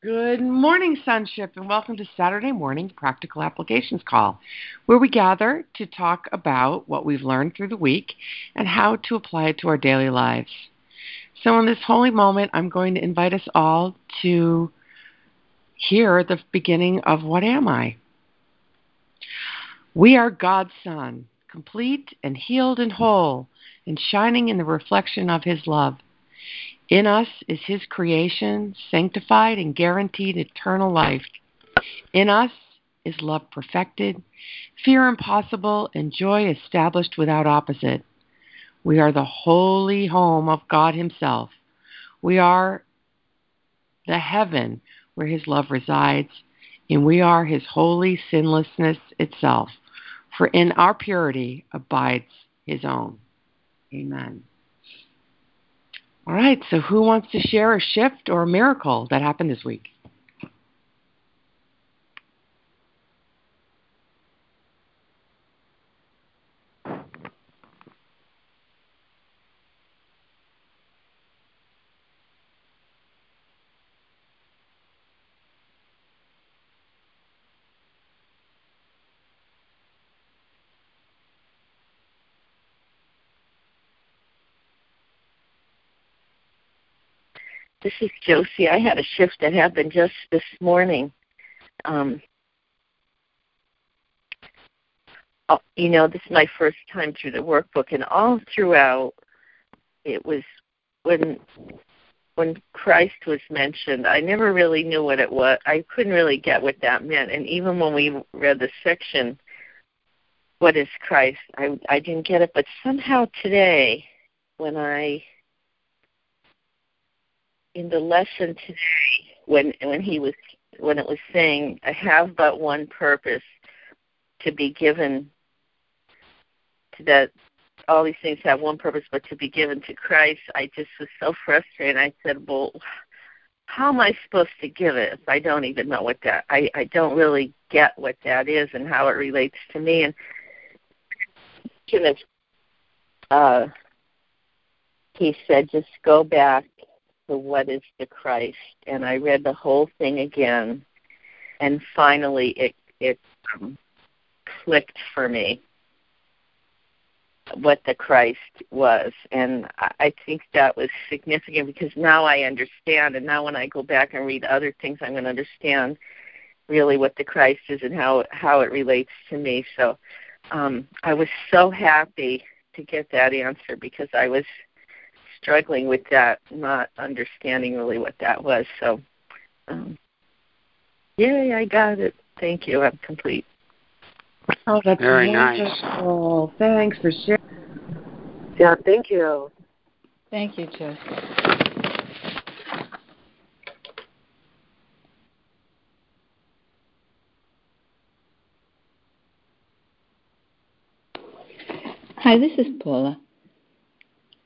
Good morning, Sonship, and welcome to Saturday Morning Practical Applications Call, where we gather to talk about what we've learned through the week and how to apply it to our daily lives. So, in this holy moment, I'm going to invite us all to hear the beginning of What Am I? We are God's Son, complete and healed and whole, and shining in the reflection of His love. In us is His creation, sanctified and guaranteed eternal life. In us is love perfected, fear impossible, and joy established without opposite. We are the holy home of God Himself. We are the heaven where His love resides, and we are His holy sinlessness itself. For in our purity abides His own. Amen. All right, so who wants to share a shift or a miracle that happened this week? This is Josie. I had a shift that happened just this morning. Um, oh, you know, this is my first time through the workbook, and all throughout, it was when when Christ was mentioned. I never really knew what it was. I couldn't really get what that meant, and even when we read the section, "What is Christ?" I I didn't get it. But somehow today, when I in the lesson today when when he was when it was saying I have but one purpose to be given to that all these things have one purpose but to be given to Christ, I just was so frustrated. I said, Well how am I supposed to give it if I don't even know what that I, I don't really get what that is and how it relates to me and uh he said just go back to what is the Christ, and I read the whole thing again, and finally it it um, clicked for me what the Christ was, and I think that was significant because now I understand, and now when I go back and read other things, I'm going to understand really what the Christ is and how how it relates to me. So um, I was so happy to get that answer because I was struggling with that, not understanding really what that was. So, um, yay, I got it. Thank you. I'm complete. Oh, that's very wonderful. nice. Thanks for sharing. Yeah, thank you. Thank you, Jess. Hi, this is Paula.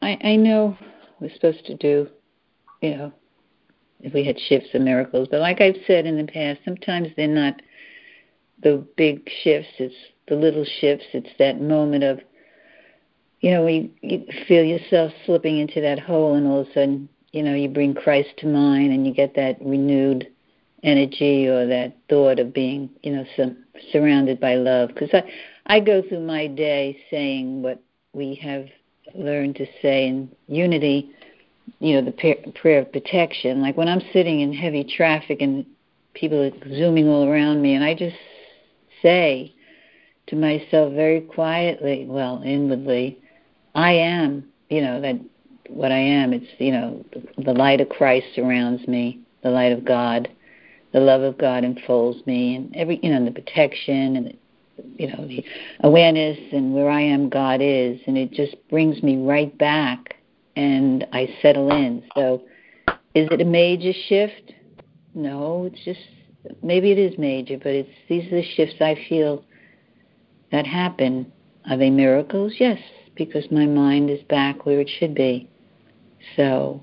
I, I know we're supposed to do, you know, if we had shifts and miracles, but like I've said in the past, sometimes they're not the big shifts, it's the little shifts, it's that moment of, you know, you, you feel yourself slipping into that hole and all of a sudden, you know, you bring Christ to mind and you get that renewed energy or that thought of being, you know, some, surrounded by love. Because I, I go through my day saying what we have learn to say in unity, you know, the prayer of protection. Like when I'm sitting in heavy traffic and people are zooming all around me, and I just say to myself very quietly, well, inwardly, I am, you know, that what I am. It's, you know, the light of Christ surrounds me, the light of God, the love of God enfolds me, and every, you know, the protection and the you know the awareness and where I am God is and it just brings me right back and I settle in. So is it a major shift? No, it's just maybe it is major, but it's these are the shifts I feel that happen. Are they miracles? Yes, because my mind is back where it should be. So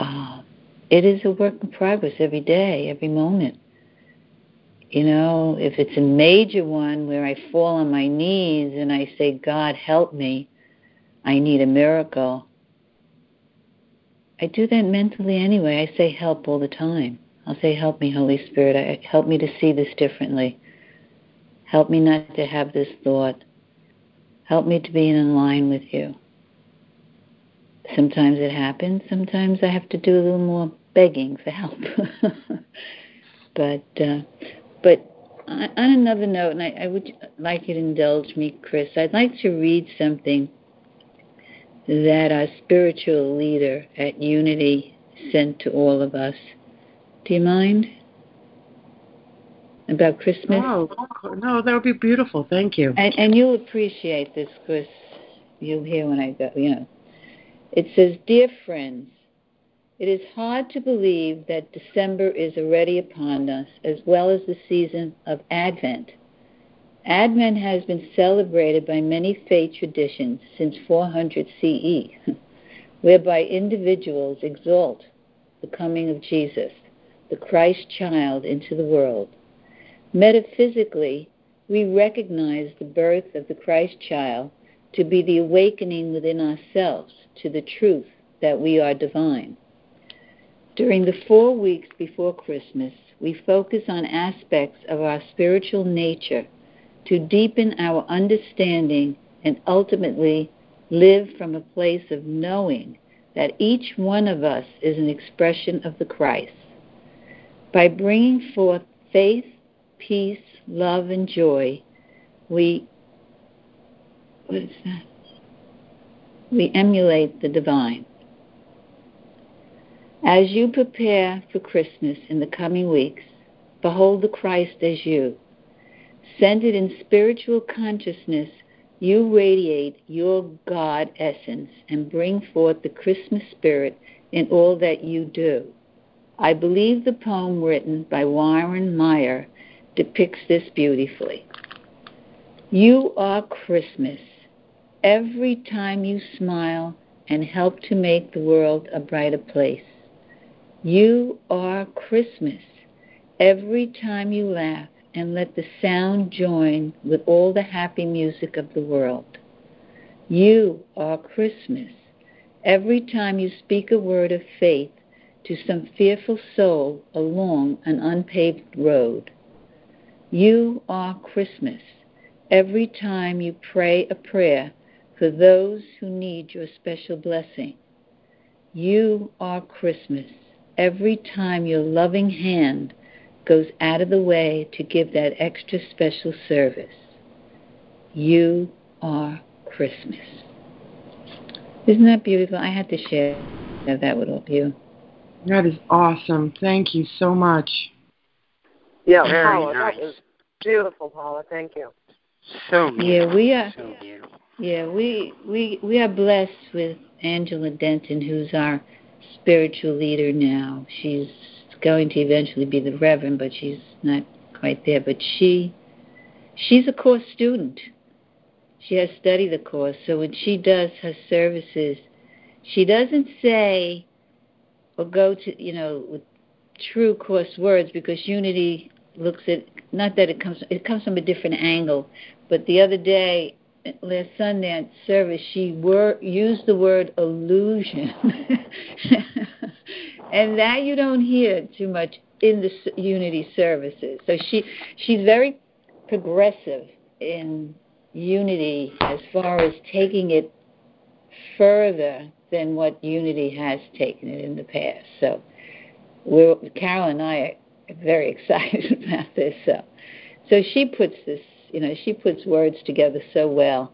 uh, it is a work in progress every day, every moment. You know, if it's a major one where I fall on my knees and I say, God, help me, I need a miracle. I do that mentally anyway. I say help all the time. I'll say, Help me, Holy Spirit. Help me to see this differently. Help me not to have this thought. Help me to be in line with you. Sometimes it happens. Sometimes I have to do a little more begging for help. but uh, but on another note, and I, I would like you to indulge me, Chris. I'd like to read something that our spiritual leader at Unity sent to all of us. Do you mind? About Christmas? No, no, that would be beautiful. Thank you. And, and you'll appreciate this, Chris. You'll hear when I go, you know. It says, Dear friends, it is hard to believe that December is already upon us, as well as the season of Advent. Advent has been celebrated by many faith traditions since 400 CE, whereby individuals exalt the coming of Jesus, the Christ child, into the world. Metaphysically, we recognize the birth of the Christ child to be the awakening within ourselves to the truth that we are divine. During the four weeks before Christmas, we focus on aspects of our spiritual nature to deepen our understanding and ultimately live from a place of knowing that each one of us is an expression of the Christ. By bringing forth faith, peace, love, and joy, we what is that? We emulate the divine. As you prepare for Christmas in the coming weeks, behold the Christ as you. Centered in spiritual consciousness, you radiate your God essence and bring forth the Christmas spirit in all that you do. I believe the poem written by Warren Meyer depicts this beautifully. You are Christmas, every time you smile and help to make the world a brighter place. You are Christmas every time you laugh and let the sound join with all the happy music of the world. You are Christmas every time you speak a word of faith to some fearful soul along an unpaved road. You are Christmas every time you pray a prayer for those who need your special blessing. You are Christmas every time your loving hand goes out of the way to give that extra special service. You are Christmas. Isn't that beautiful? I had to share that with all of you. That is awesome. Thank you so much. Yeah, Very Paula, nice. that was beautiful, Paula. Thank you. So beautiful. Yeah, we are. So beautiful. Yeah, we we we are blessed with Angela Denton, who's our spiritual leader now. She's going to eventually be the reverend, but she's not quite there. But she she's a course student. She has studied the course, so when she does her services, she doesn't say or go to you know with true course words because unity looks at not that it comes it comes from a different angle, but the other day last Sunday at service, she wor- used the word illusion, and that you don't hear too much in the Unity services. So she she's very progressive in Unity as far as taking it further than what Unity has taken it in the past. So we're Carol and I are very excited about this. So so she puts this you know, she puts words together so well.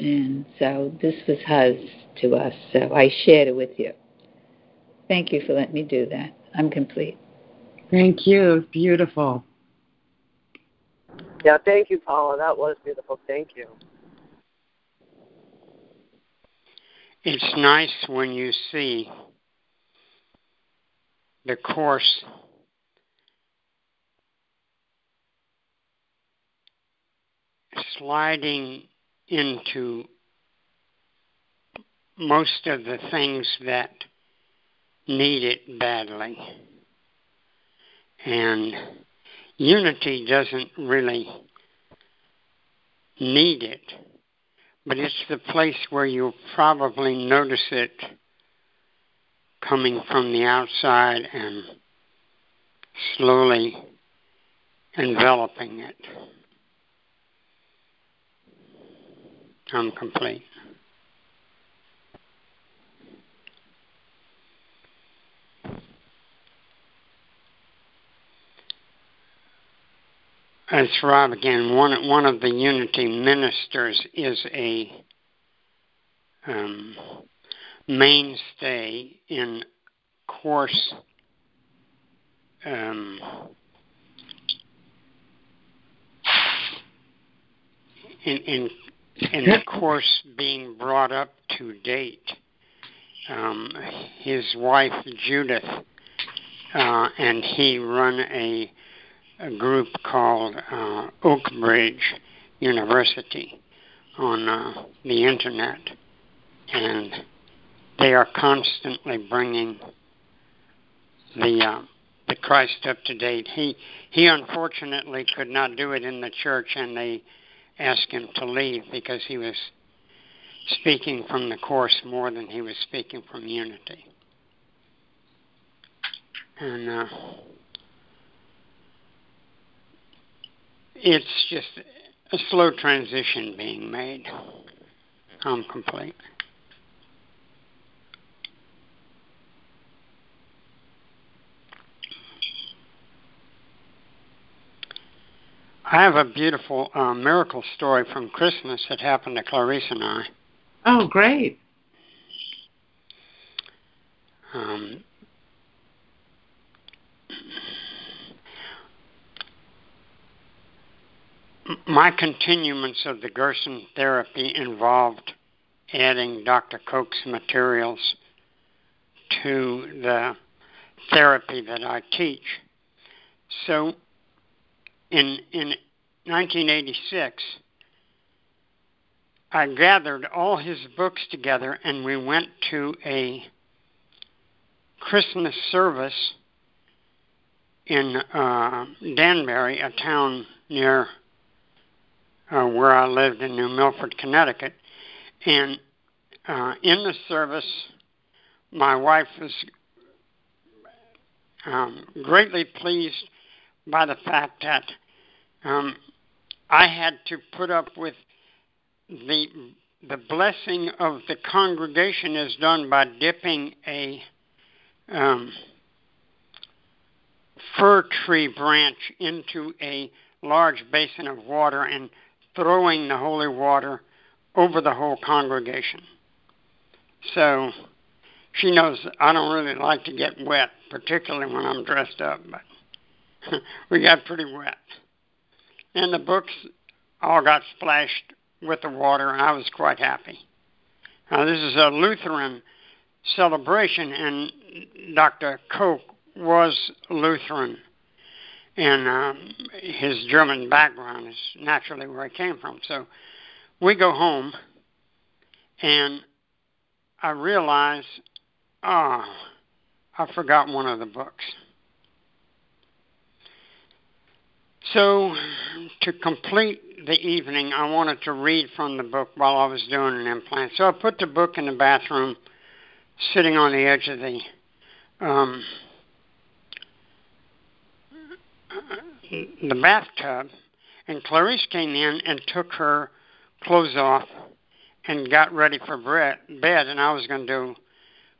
And so this was hers to us. So I shared it with you. Thank you for letting me do that. I'm complete. Thank you. Beautiful. Yeah, thank you, Paula. That was beautiful. Thank you. It's nice when you see the course sliding into most of the things that need it badly. And unity doesn't really need it, but it's the place where you'll probably notice it coming from the outside and slowly enveloping it. I'm complete. It's Rob again. One one of the Unity ministers is a um, mainstay in course um, in in in the course being brought up to date. Um, his wife Judith uh, and he run a a group called uh, Oakbridge University on uh, the internet, and they are constantly bringing the uh, the Christ up to date. He he unfortunately could not do it in the church, and they asked him to leave because he was speaking from the course more than he was speaking from unity. And uh, it's just a slow transition being made. I'm complete. I have a beautiful uh, miracle story from Christmas that happened to Clarice and I. Oh, great. Um, my continuance of the Gerson therapy involved adding Dr. Koch's materials to the therapy that I teach. So in in 1986 I gathered all his books together and we went to a Christmas service in uh, Danbury, a town near uh, where I lived in New Milford, Connecticut. And uh, in the service, my wife was um, greatly pleased by the fact that um, I had to put up with the the blessing of the congregation is done by dipping a um, fir tree branch into a large basin of water and throwing the holy water over the whole congregation. So she knows I don't really like to get wet, particularly when I'm dressed up, but we got pretty wet. And the books all got splashed with the water, and I was quite happy. Now, this is a Lutheran celebration, and Dr. Koch was Lutheran and um, his German background is naturally where I came from. So we go home, and I realize, oh, I forgot one of the books. So, to complete the evening, I wanted to read from the book while I was doing an implant. So I put the book in the bathroom, sitting on the edge of the um, the bathtub, and Clarice came in and took her clothes off and got ready for bed, and I was going to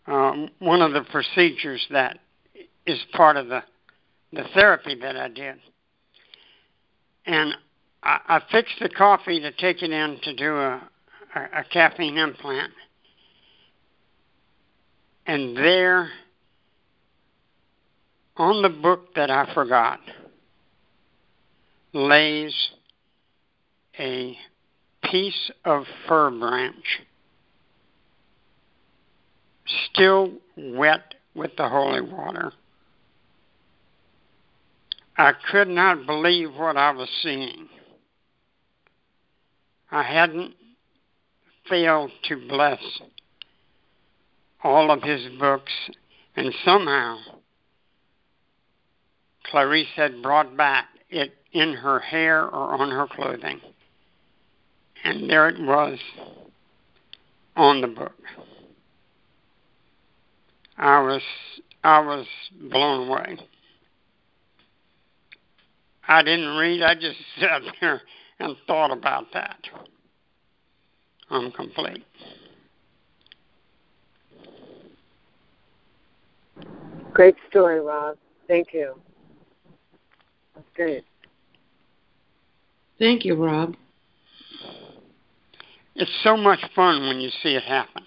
do um, one of the procedures that is part of the the therapy that I did. And I, I fixed the coffee to take it in to do a, a, a caffeine implant. And there, on the book that I forgot, lays a piece of fir branch, still wet with the holy water. I could not believe what I was seeing. I hadn't failed to bless all of his books, and somehow Clarice had brought back it in her hair or on her clothing. And there it was on the book. I was I was blown away. I didn't read. I just sat there and thought about that. I'm complete. Great story, Rob. Thank you. That's great. Thank you, Rob. It's so much fun when you see it happen.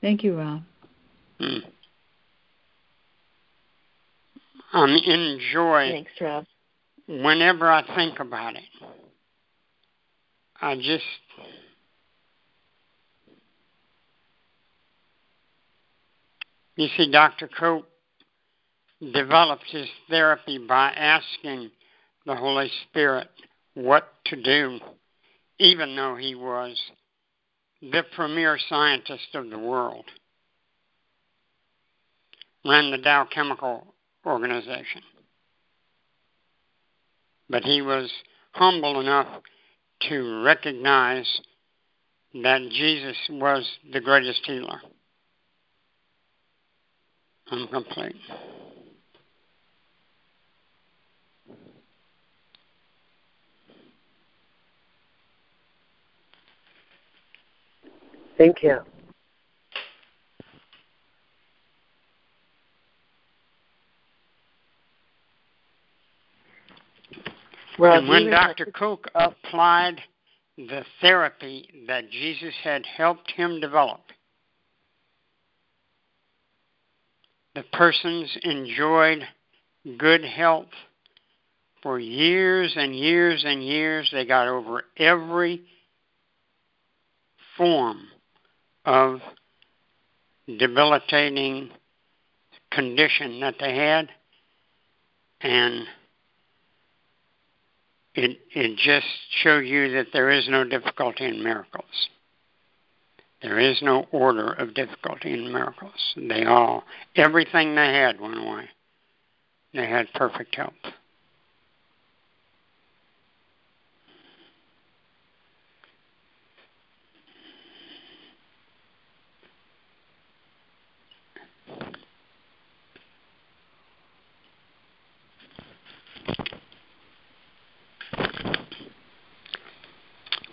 Thank you, Rob. Hmm. Um, I'm in joy. Thanks, Rob. Whenever I think about it, I just you see, Dr. Koch developed his therapy by asking the Holy Spirit what to do, even though he was the premier scientist of the world, ran the Dow Chemical Organization. But he was humble enough to recognize that Jesus was the greatest healer. I'm complete. Thank you. Rob, and when Dr. Koch applied the therapy that Jesus had helped him develop, the persons enjoyed good health for years and years and years. They got over every form of debilitating condition that they had and it it just showed you that there is no difficulty in miracles. There is no order of difficulty in miracles. They all everything they had went away. They had perfect health.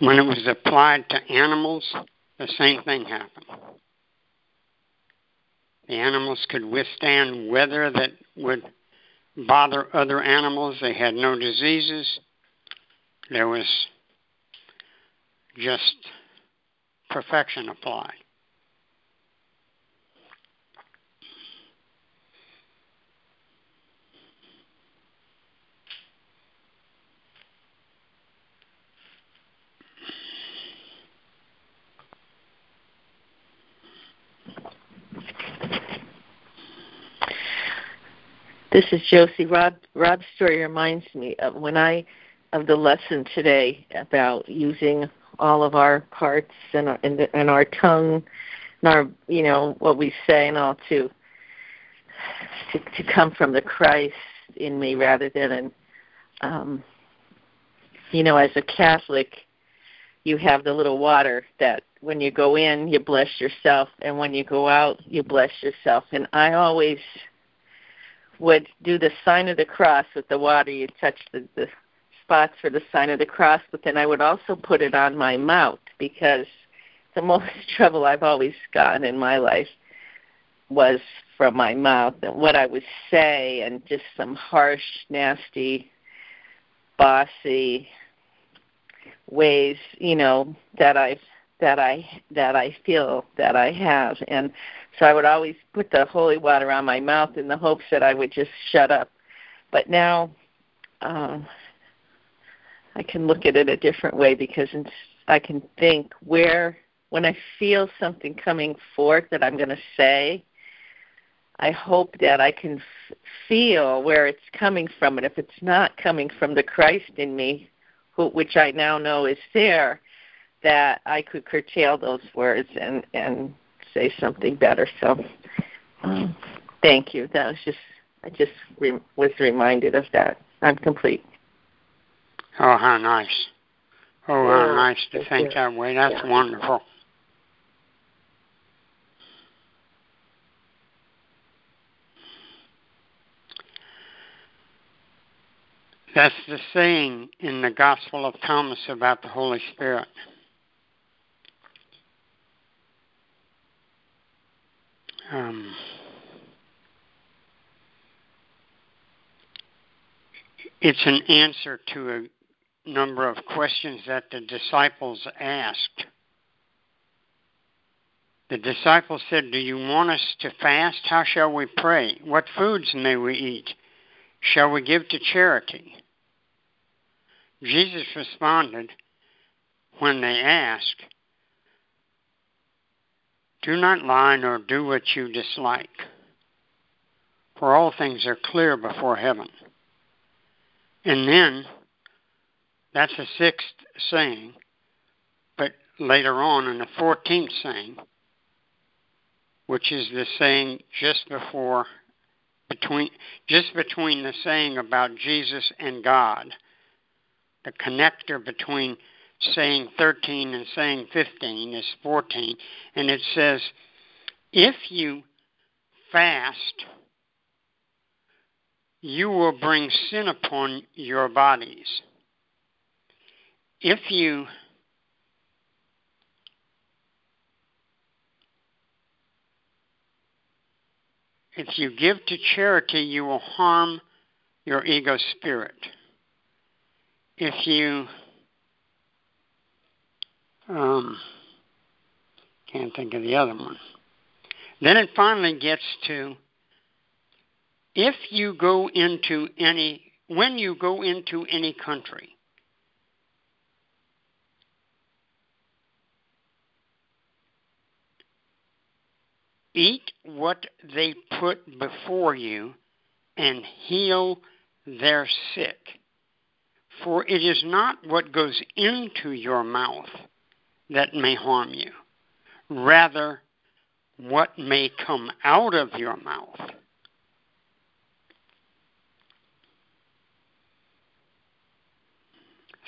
When it was applied to animals, the same thing happened. The animals could withstand weather that would bother other animals. They had no diseases. There was just perfection applied. This is Josie. Rob Rob's story reminds me of when I of the lesson today about using all of our parts and our, and, the, and our tongue and our you know what we say and all to to, to come from the Christ in me rather than an um you know as a Catholic you have the little water that when you go in you bless yourself and when you go out you bless yourself and I always would do the sign of the cross with the water. You touch the, the spots for the sign of the cross, but then I would also put it on my mouth because the most trouble I've always gotten in my life was from my mouth and what I would say and just some harsh, nasty, bossy ways, you know, that I've that I that I feel that I have and so I would always put the holy water on my mouth in the hopes that I would just shut up. But now um, I can look at it a different way because I can think where, when I feel something coming forth that I'm going to say, I hope that I can f- feel where it's coming from. And if it's not coming from the Christ in me, who, which I now know is there, that I could curtail those words and, and say something better. So, um, thank you. That was just I just re- was reminded of that. I'm complete. Oh, how nice! Oh, yeah, how nice to think you. that way. That's yeah. wonderful. That's the saying in the Gospel of Thomas about the Holy Spirit. Um, it's an answer to a number of questions that the disciples asked. The disciples said, Do you want us to fast? How shall we pray? What foods may we eat? Shall we give to charity? Jesus responded when they asked, Do not lie nor do what you dislike, for all things are clear before heaven. And then, that's the sixth saying, but later on in the 14th saying, which is the saying just before between just between the saying about Jesus and God, the connector between saying 13 and saying 15 is 14, and it says, if you fast, you will bring sin upon your bodies. If you if you give to charity, you will harm your ego spirit. If you um, can't think of the other one. Then it finally gets to if you go into any when you go into any country eat what they put before you and heal their sick for it is not what goes into your mouth that may harm you rather what may come out of your mouth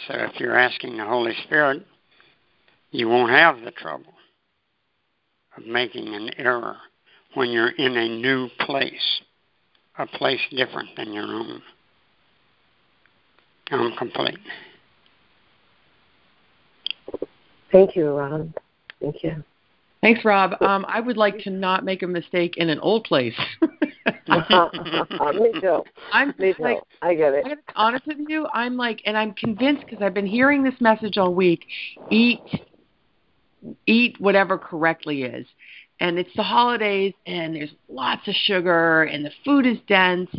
So if you're asking the Holy Spirit, you won't have the trouble of making an error when you're in a new place, a place different than your own. I'm complete. Thank you, Rob. Thank you. Thanks, Rob. Um, I would like to not make a mistake in an old place. Me too. I'm Me too. like, I get it. I gotta be honest with you. I'm like, and I'm convinced because I've been hearing this message all week. Eat, eat whatever correctly is, and it's the holidays, and there's lots of sugar, and the food is dense,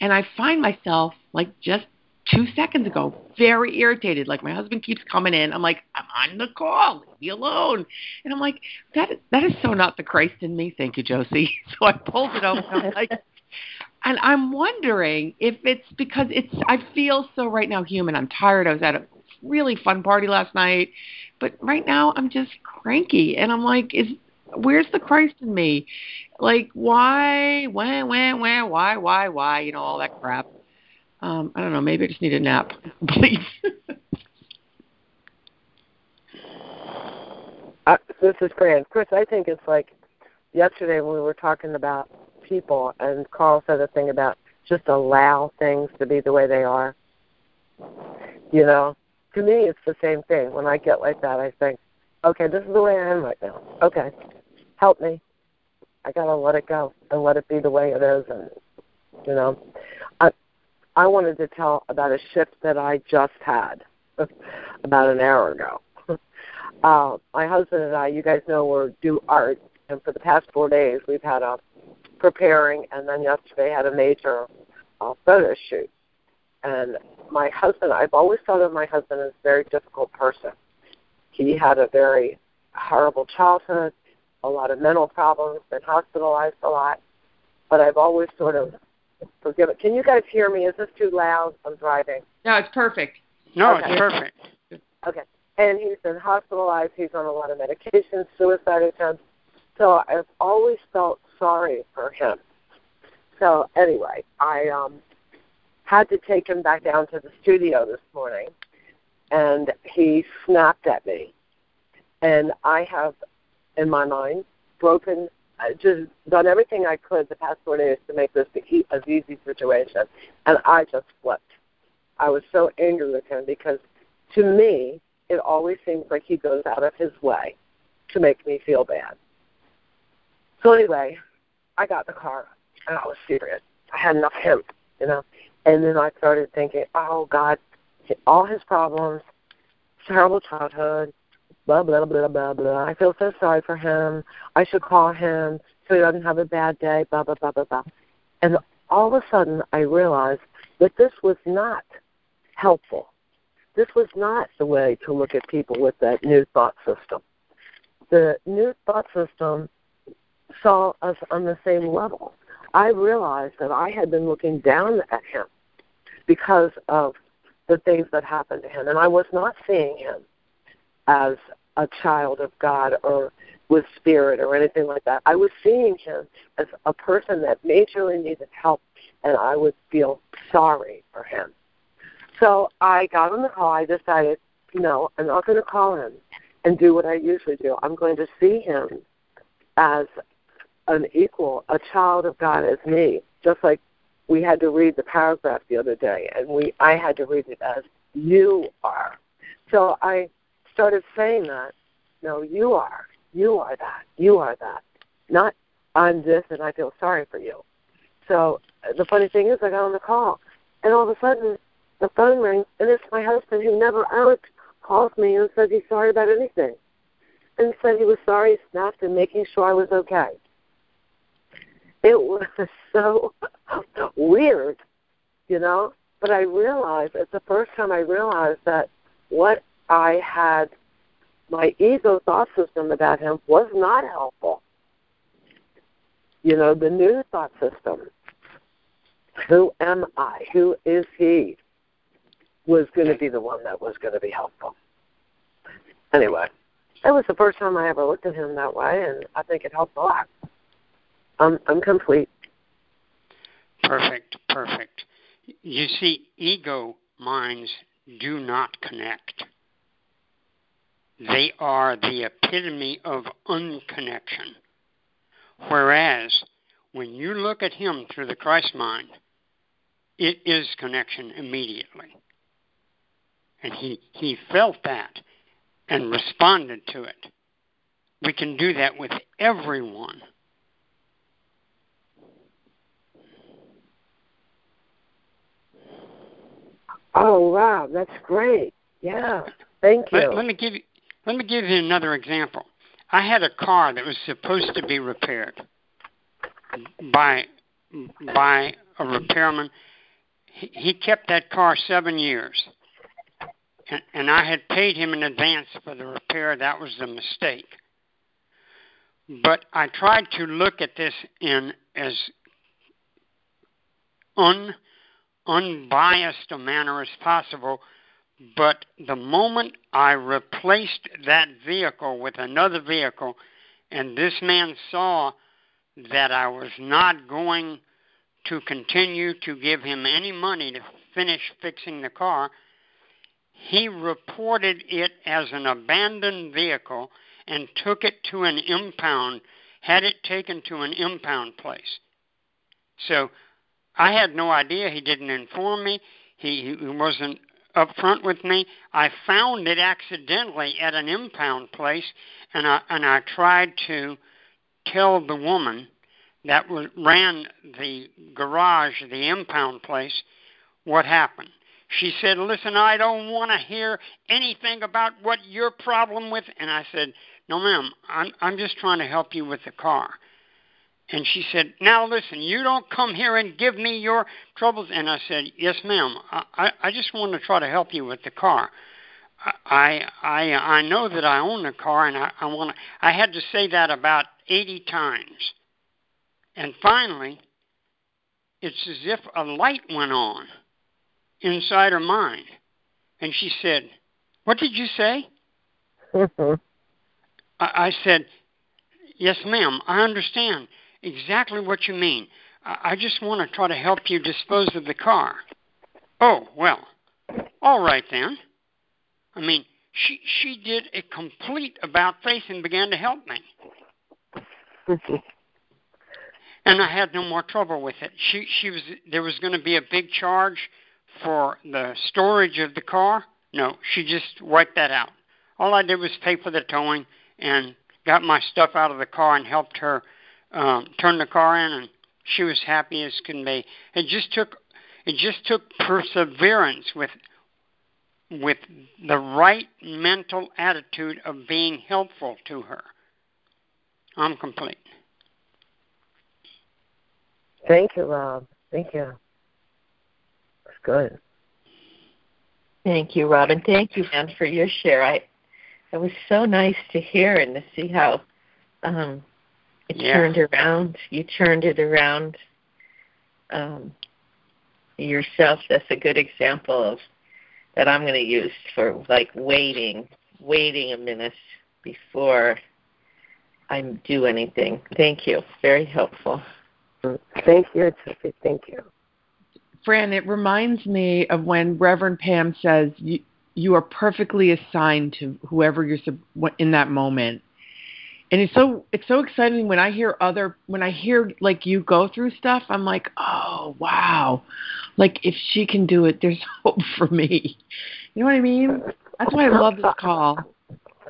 and I find myself like just two seconds ago very irritated. Like my husband keeps coming in. I'm like, I'm on the call. Leave me alone. And I'm like, that that is so not the Christ in me. Thank you, Josie. So I pulled it over. And I'm like, and I'm wondering if it's because it's I feel so right now human. I'm tired. I was at a really fun party last night, but right now I'm just cranky, and I'm like, is where's the Christ in me? Like, why, when, when, when, why, why, why? You know, all that crap. Um, I don't know. Maybe I just need a nap, please. uh, this is Fran. Chris, I think it's like yesterday when we were talking about people, and Carl said a thing about just allow things to be the way they are. You know, to me, it's the same thing. When I get like that, I think, okay, this is the way I am right now. Okay, help me. I gotta let it go and let it be the way it is, and you know, I wanted to tell about a shift that I just had about an hour ago. uh, my husband and I, you guys know, we're do art, and for the past four days, we've had a preparing, and then yesterday had a major uh, photo shoot. And my husband, I've always thought of my husband as a very difficult person. He had a very horrible childhood, a lot of mental problems, been hospitalized a lot. But I've always sort of forgive it. Can you guys hear me? Is this too loud? I'm driving. No, it's perfect. No, Okay. it's perfect. Okay. And he's been hospitalized. He's on a lot of medications, suicide attempts. So I've always felt sorry for him. So anyway, I um had to take him back down to the studio this morning, and he snapped at me, and I have, in my mind, broken. I just done everything I could the past four days to make this the as easy situation, and I just flipped. I was so angry with him because to me, it always seems like he goes out of his way to make me feel bad. So anyway, I got the car and I was furious. I had enough of him, you know. And then I started thinking, oh God, all his problems, terrible childhood, blah blah blah blah blah. I feel so sorry for him. I should call him so he doesn't have a bad day. Blah blah blah blah blah. And all of a sudden, I realized that this was not helpful. This was not the way to look at people with that new thought system. The new thought system saw us on the same level. I realized that I had been looking down at him because of the things that happened to him, and I was not seeing him as a child of God or with spirit or anything like that. I was seeing him as a person that majorly needed help, and I would feel sorry for him. So I got on the call. I decided, no, I'm not going to call him and do what I usually do. I'm going to see him as an equal, a child of God as me, just like we had to read the paragraph the other day, and we I had to read it as you are. So I started saying that. No, you are. You are that. You are that. Not I'm this and I feel sorry for you. So uh, the funny thing is, I got on the call, and all of a sudden the phone rings, and it's my husband who never out calls me and says he's sorry about anything, and said he was sorry, snapped, and making sure I was okay. It was so weird, you know. But I realized it's the first time I realized that what I had my ego thought system about him was not helpful. You know, the new thought system. Who am I? Who is he? Was going to be the one that was going to be helpful. Anyway, that was the first time I ever looked at him that way, and I think it helped a lot. I'm I'm complete. Perfect, perfect. You see, ego minds do not connect. They are the epitome of unconnection. Whereas when you look at him through the Christ mind, it is connection immediately. And he, he felt that and responded to it. We can do that with everyone. Oh wow, that's great. Yeah. Thank you. Let, let me give you let me give you another example. I had a car that was supposed to be repaired by by a repairman. He, he kept that car seven years, and, and I had paid him in advance for the repair. That was a mistake. But I tried to look at this in as un unbiased a manner as possible but the moment I replaced that vehicle with another vehicle, and this man saw that I was not going to continue to give him any money to finish fixing the car, he reported it as an abandoned vehicle and took it to an impound, had it taken to an impound place. So I had no idea. He didn't inform me. He, he wasn't up front with me. I found it accidentally at an impound place, and I and I tried to tell the woman that was, ran the garage, the impound place, what happened. She said, "Listen, I don't want to hear anything about what your problem with." And I said, "No, ma'am. I'm I'm just trying to help you with the car." And she said, Now listen, you don't come here and give me your troubles. And I said, Yes, ma'am. I, I just want to try to help you with the car. I I I know that I own the car, and I, I want. I had to say that about eighty times, and finally, it's as if a light went on inside her mind, and she said, "What did you say?" I, I said, "Yes, ma'am. I understand." Exactly what you mean. I just want to try to help you dispose of the car. Oh, well, all right then. I mean, she she did a complete about face and began to help me. and I had no more trouble with it. She she was there was going to be a big charge for the storage of the car. No, she just wiped that out. All I did was pay for the towing and got my stuff out of the car and helped her um, turn the car in, and she was happy as can be. It just took it just took perseverance with with the right mental attitude of being helpful to her. I'm complete. Thank you, Rob. Thank you. That's good. Thank you, Robin. Thank you, Anne, for your share. I it was so nice to hear and to see how um, it Yeah. turned around. You turned it around um, yourself. That's a good example of that I'm going to use for like waiting, waiting a minute before I do anything. Thank you. Very helpful. Thank you, Tiffy. Thank you. Fran, it reminds me of when Reverend Pam says you, you are perfectly assigned to whoever you're in that moment. And it's so it's so exciting when I hear other when I hear like you go through stuff. I'm like, oh wow, like if she can do it, there's hope for me. You know what I mean? That's why I love this call.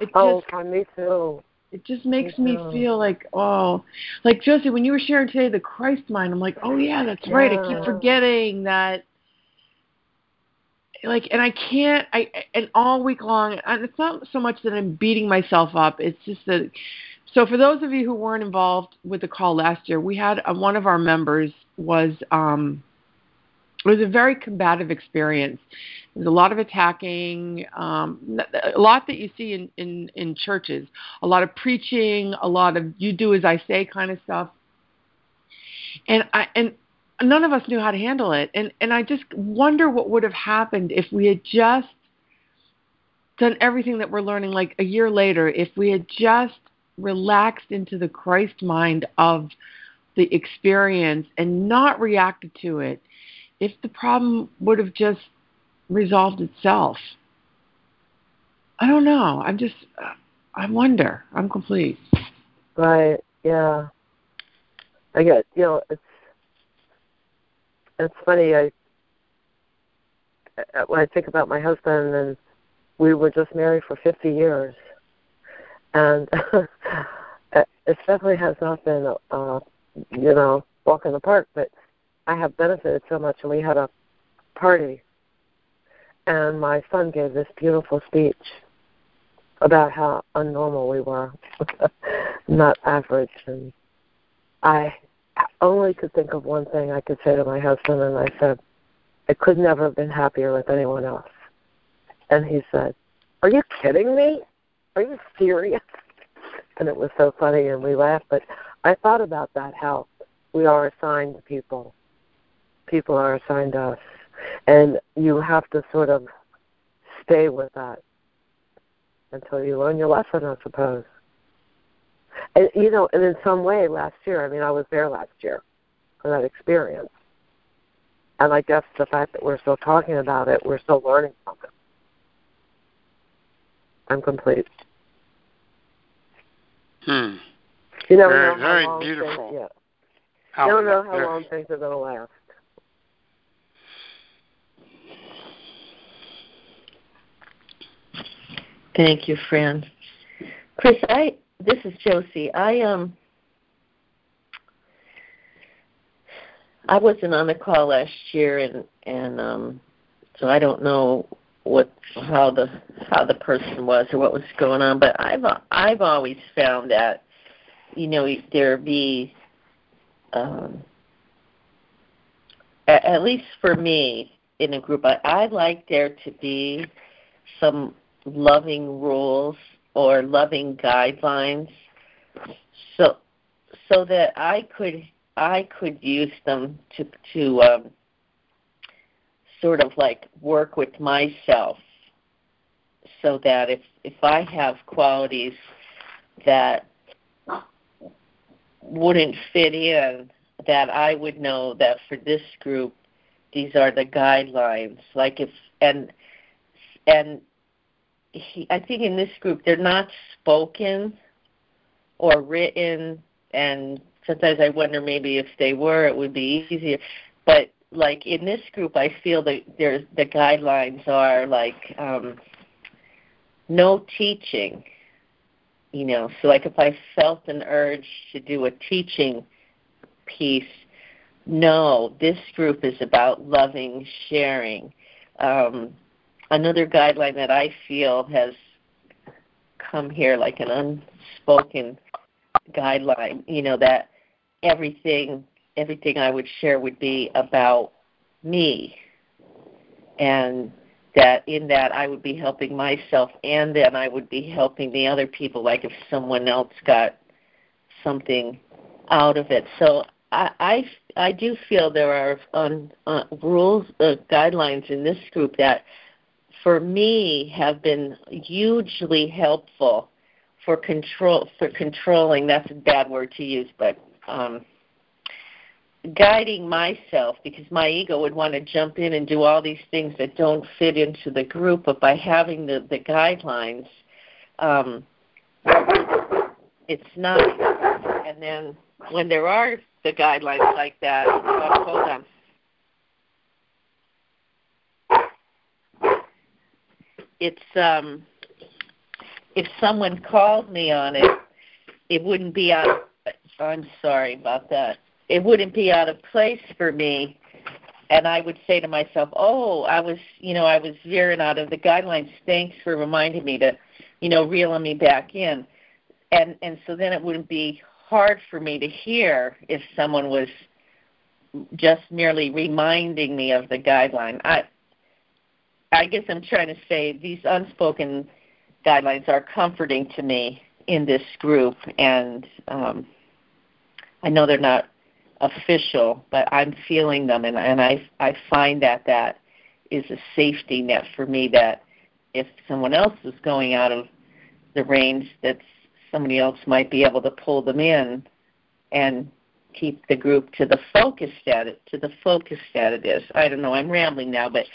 It oh, just Oh, me too. it just makes me know. feel like oh like josie when you were sharing today the christ mind i'm like oh yeah that's right i keep forgetting that like and i can't i and all week long and it's not so much that i'm beating myself up it's just that so for those of you who weren't involved with the call last year we had uh, one of our members was um it was a very combative experience. There's a lot of attacking, um, a lot that you see in, in, in churches, a lot of preaching, a lot of you do as I say kind of stuff. And I and none of us knew how to handle it. And and I just wonder what would have happened if we had just done everything that we're learning like a year later, if we had just relaxed into the Christ mind of the experience and not reacted to it if the problem would have just resolved itself. I don't know. I'm just, I wonder. I'm complete. Right. Yeah. I get. You know, it's it's funny. I when I think about my husband, and we were just married for 50 years, and it definitely has not been, uh, you know, walk in the park. But I have benefited so much, and we had a party, and my son gave this beautiful speech about how unnormal we were, not average, and I only could think of one thing I could say to my husband, and I said, I could never have been happier with anyone else. And he said, Are you kidding me? Are you serious? And it was so funny, and we laughed. But I thought about that, how we are assigned to people. People are assigned to us. And you have to sort of stay with that until you learn your lesson, I suppose. And you know, and in some way, last year, I mean, I was there last year for that experience, and I guess the fact that we're still talking about it, we're still learning something. I'm complete. Hmm. You never Very, know how very long beautiful Things, yeah, you don't know how there. long things are going to last. Thank you, Fran. Chris, I this is Josie. I um I wasn't on the call last year and and um so I don't know what how the how the person was or what was going on, but I've I've always found that you know there be um at, at least for me in a group I, I like there to be some loving rules or loving guidelines so so that I could I could use them to to um, sort of like work with myself so that if if I have qualities that wouldn't fit in that I would know that for this group these are the guidelines like if and and he, I think in this group they're not spoken or written, and sometimes I wonder maybe if they were, it would be easier. But like in this group, I feel that there's the guidelines are like um, no teaching. You know, so like if I felt an urge to do a teaching piece, no, this group is about loving, sharing. Um, another guideline that I feel has come here like an unspoken guideline, you know, that everything everything I would share would be about me. And that in that I would be helping myself and then I would be helping the other people like if someone else got something out of it. So I I, I do feel there are um, uh, rules uh, guidelines in this group that for me have been hugely helpful for control for controlling that's a bad word to use but um guiding myself because my ego would want to jump in and do all these things that don't fit into the group but by having the the guidelines um it's not and then when there are the guidelines like that oh, hold on it's um if someone called me on it it wouldn't be out I'm sorry about that. It wouldn't be out of place for me and I would say to myself, "Oh, I was, you know, I was veering out of the guidelines. Thanks for reminding me to, you know, reeling me back in." And and so then it wouldn't be hard for me to hear if someone was just merely reminding me of the guideline. I I guess I'm trying to say these unspoken guidelines are comforting to me in this group, and um, I know they're not official, but I'm feeling them, and, and I I find that that is a safety net for me. That if someone else is going out of the range, that somebody else might be able to pull them in and keep the group to the focus that it to the focus that it is. I don't know. I'm rambling now, but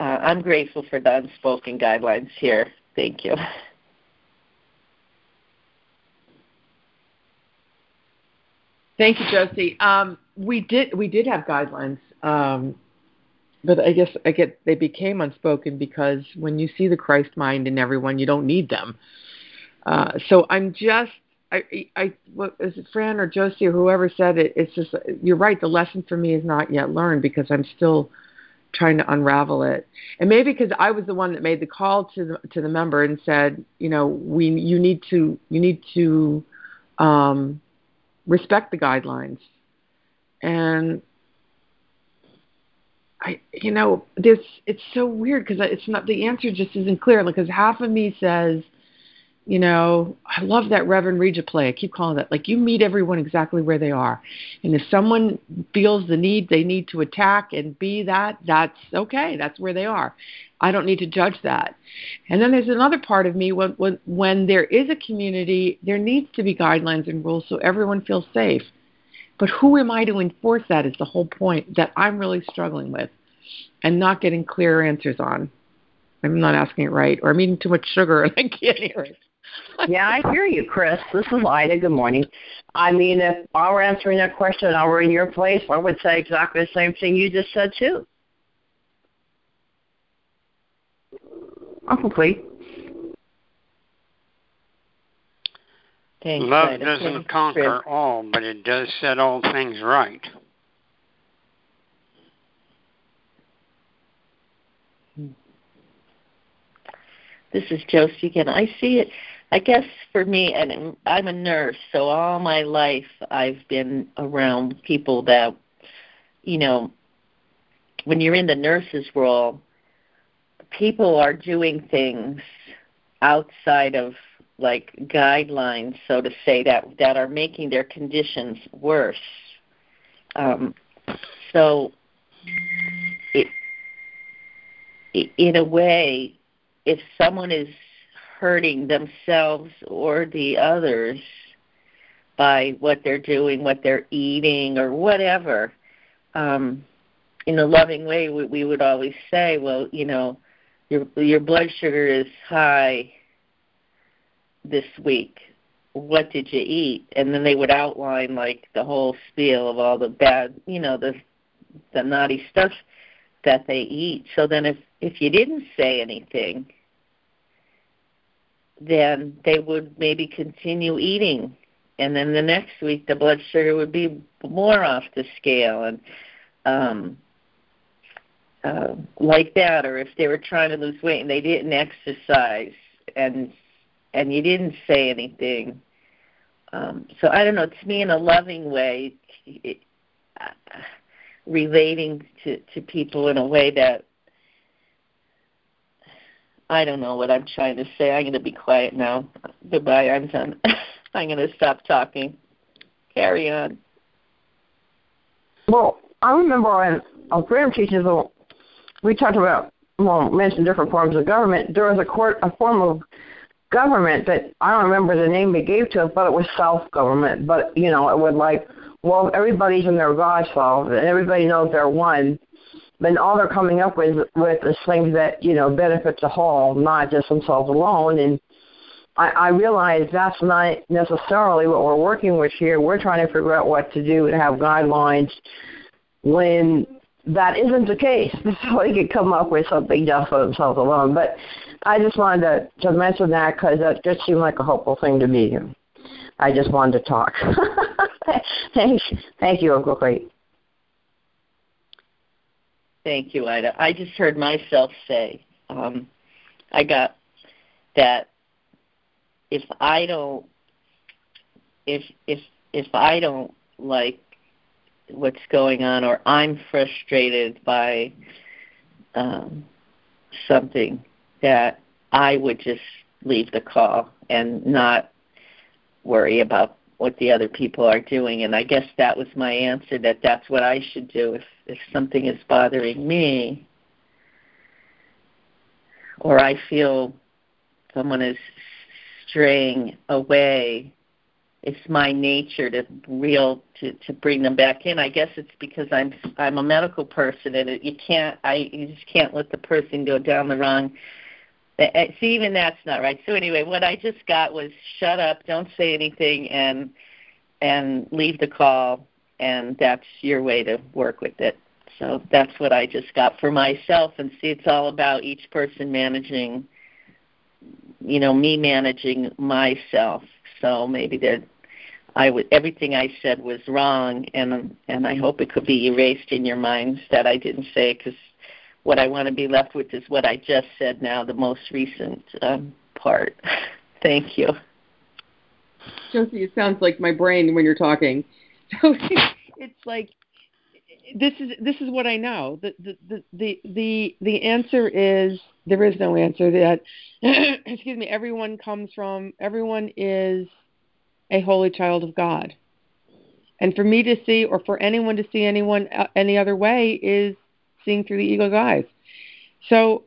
uh, I'm grateful for the unspoken guidelines here. Thank you. Thank you, Josie. Um, we did we did have guidelines, um, but I guess I get they became unspoken because when you see the Christ mind in everyone, you don't need them. Uh, so I'm just I I what is it Fran or Josie or whoever said it? It's just you're right. The lesson for me is not yet learned because I'm still trying to unravel it. And maybe because I was the one that made the call to the to the member and said, you know, we you need to you need to um, respect the guidelines. And I, you know, this it's so weird because it's not the answer just isn't clear. Because half of me says you know, I love that Reverend Regia play. I keep calling that. Like you meet everyone exactly where they are. And if someone feels the need they need to attack and be that, that's okay. That's where they are. I don't need to judge that. And then there's another part of me when when when there is a community, there needs to be guidelines and rules so everyone feels safe. But who am I to enforce that is the whole point that I'm really struggling with and not getting clear answers on. I'm not asking it right, or I'm eating too much sugar and I can't hear it yeah, I hear you, Chris. This is Ida. Good morning. I mean, if I were answering that question and I were in your place, I would say exactly the same thing you just said, too. I'm complete. Thanks, Love Ida. doesn't Thanks, conquer Chris. all, but it does set all things right. This is Josie again. I see it. I guess for me, and I'm a nurse, so all my life I've been around people that, you know, when you're in the nurses' role, people are doing things outside of like guidelines, so to say, that that are making their conditions worse. Um, so, it, in a way, if someone is hurting themselves or the others by what they're doing, what they're eating, or whatever, um, in a loving way, we, we would always say, well, you know, your your blood sugar is high this week. What did you eat? And then they would outline like the whole spiel of all the bad, you know, the the naughty stuff that they eat. So then if if you didn't say anything, then they would maybe continue eating. And then the next week the blood sugar would be more off the scale. And um uh, like that or if they were trying to lose weight and they didn't exercise and and you didn't say anything. Um so i don't know. To me in a loving way it, uh, relating to to people in a way that I don't know what I'm trying to say. I'm going to be quiet now. Goodbye. I'm done. I'm going to stop talking. Carry on. Well, I remember when our freedom teachers, we talked about, well, mentioned different forms of government. There was a court, a form of government that I don't remember the name they gave to it, but it was self-government. But you know, it would like, well, everybody's in their God solved, and everybody knows they're one. Then all they're coming up with with is things that you know benefit the whole, not just themselves alone. And I, I realize that's not necessarily what we're working with here. We're trying to figure out what to do and have guidelines when that isn't the case. So they could come up with something just for themselves alone. But I just wanted to, to mention that because that just seemed like a hopeful thing to me. I just wanted to talk. Thanks. Thank you, Uncle Kate. Thank you, Ida. I just heard myself say, um, I got that if I don't if if if I don't like what's going on or I'm frustrated by um something that I would just leave the call and not worry about what the other people are doing. And I guess that was my answer that that's what I should do if if something is bothering me. Or I feel someone is straying away. It's my nature to real to to bring them back in. I guess it's because i'm i'm a medical person and it, you can't i you just can't let the person go down the wrong Uh, see even that's not right. So anyway what i just got was shut up don't say anything and and leave the call and that's your way to work with it. So that's what i just got for myself and see it's all about each person managing you know me managing myself. So maybe that i would everything i said was wrong and and i hope it could be erased in your minds that i didn't say because what i want to be left with is what i just said now the most recent um, part thank you josie it sounds like my brain when you're talking so it's like this is this is what I know. The the the the the, answer is there is no answer. That excuse me. Everyone comes from. Everyone is a holy child of God, and for me to see, or for anyone to see anyone uh, any other way, is seeing through the ego's eyes. So,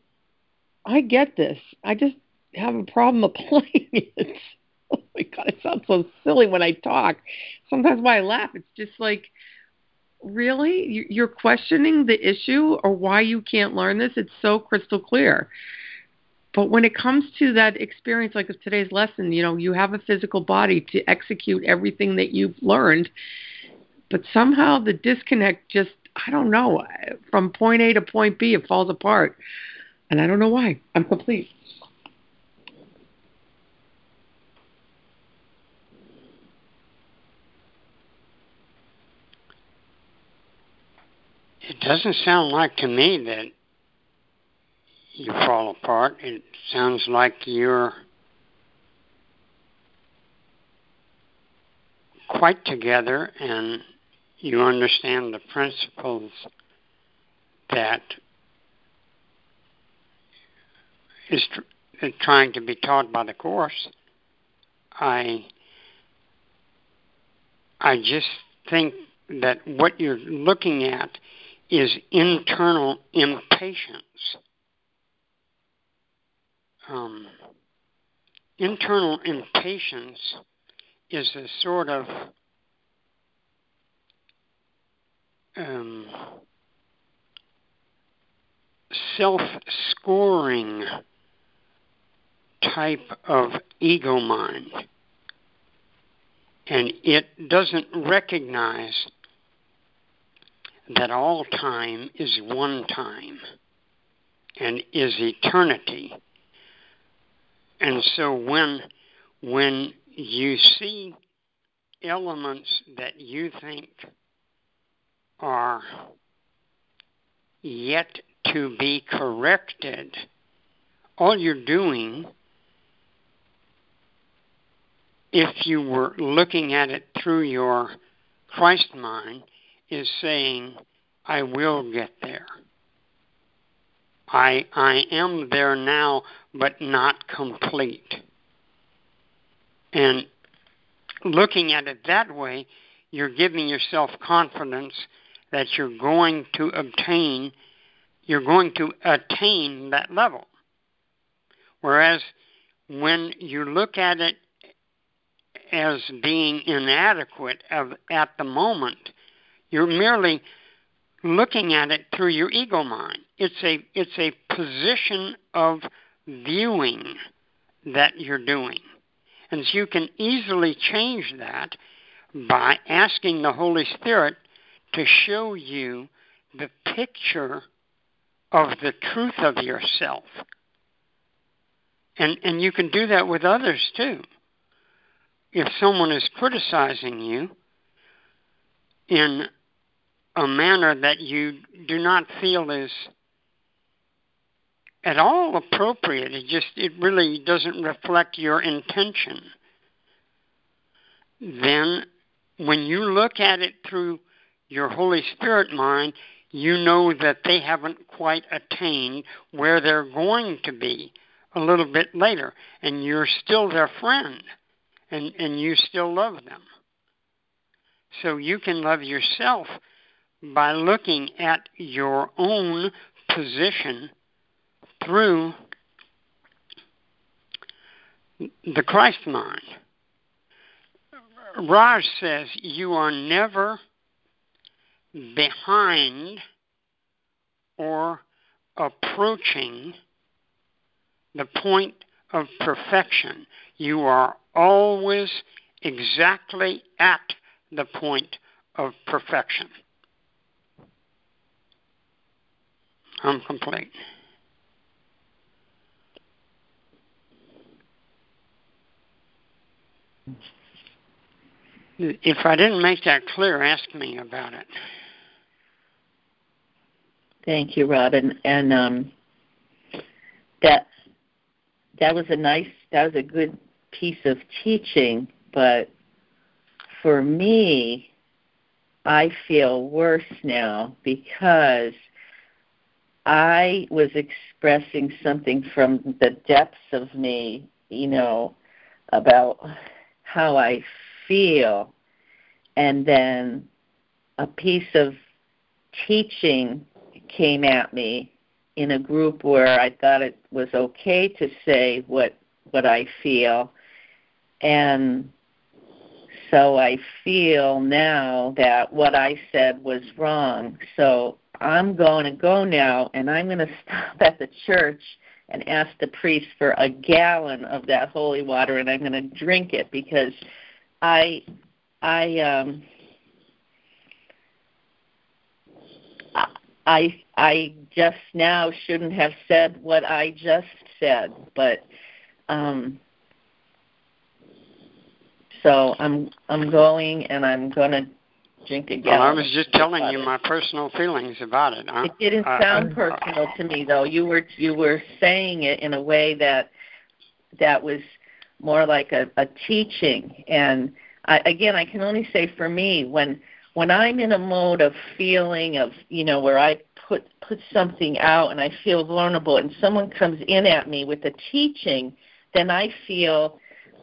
I get this. I just have a problem applying it. oh my god, it sounds so silly when I talk. Sometimes when I laugh, it's just like really you're questioning the issue or why you can't learn this it's so crystal clear but when it comes to that experience like of today's lesson you know you have a physical body to execute everything that you've learned but somehow the disconnect just i don't know. From point a to point b it falls apart. And i don't know why. I'm complete. It doesn't sound like to me that you fall apart. It sounds like you're quite together and you understand the principles that is tr- trying to be taught by the course. I I just think that what you're looking at is internal impatience. Um, internal impatience is a sort of um, self scoring type of ego mind. And it doesn't recognize that all time is one time and is eternity. And so when when you see elements that you think are yet to be corrected, all you're doing, if you were looking at it through your Christ mind, is saying, I will get there. I, I am there now, but not complete. And looking at it that way, you're giving yourself confidence that you're going to obtain, you're going to attain that level. Whereas when you look at it as being inadequate at the moment, you're merely looking at it through your ego mind. It's a it's a position of viewing that you're doing. And so you can easily change that by asking the Holy Spirit to show you the picture of the truth of yourself. And and you can do that with others too. If someone is criticizing you in a manner that you do not feel is at all appropriate. It just it really doesn't reflect your intention. Then when you look at it through your Holy Spirit mind, you know that they haven't quite attained where they're going to be a little bit later, and you're still their friend, and, and you still love them. So you can love yourself by looking at your own position through the Christ mind. Raj says you are never behind or approaching the point of perfection. You are always exactly at the point of perfection. I'm complete. If I didn't make that clear, ask me about it. Thank you, Robin. And um, that that was a nice, that was a good piece of teaching. But for me, I feel worse now because I was expressing something from the depths of me, you know, about how I feel, and then a piece of teaching came at me in a group where I thought it was okay to say what what I feel, and so I feel now that what I said was wrong. So I'm going to go now, and I'm going to stop at the church and ask the priest for a gallon of that holy water and I'm going to drink it because I I um I I just now shouldn't have said what I just said, but um so I'm I'm going and I'm going to drink again. Well, I was just telling you my personal feelings about it. Huh? It didn't sound personal to me, though. You were you were saying it in a way that that was more like a, a teaching. And I, again, I can only say for me when when I'm in a mode of feeling of you know where I put put something out and I feel vulnerable, and someone comes in at me with a teaching, then I feel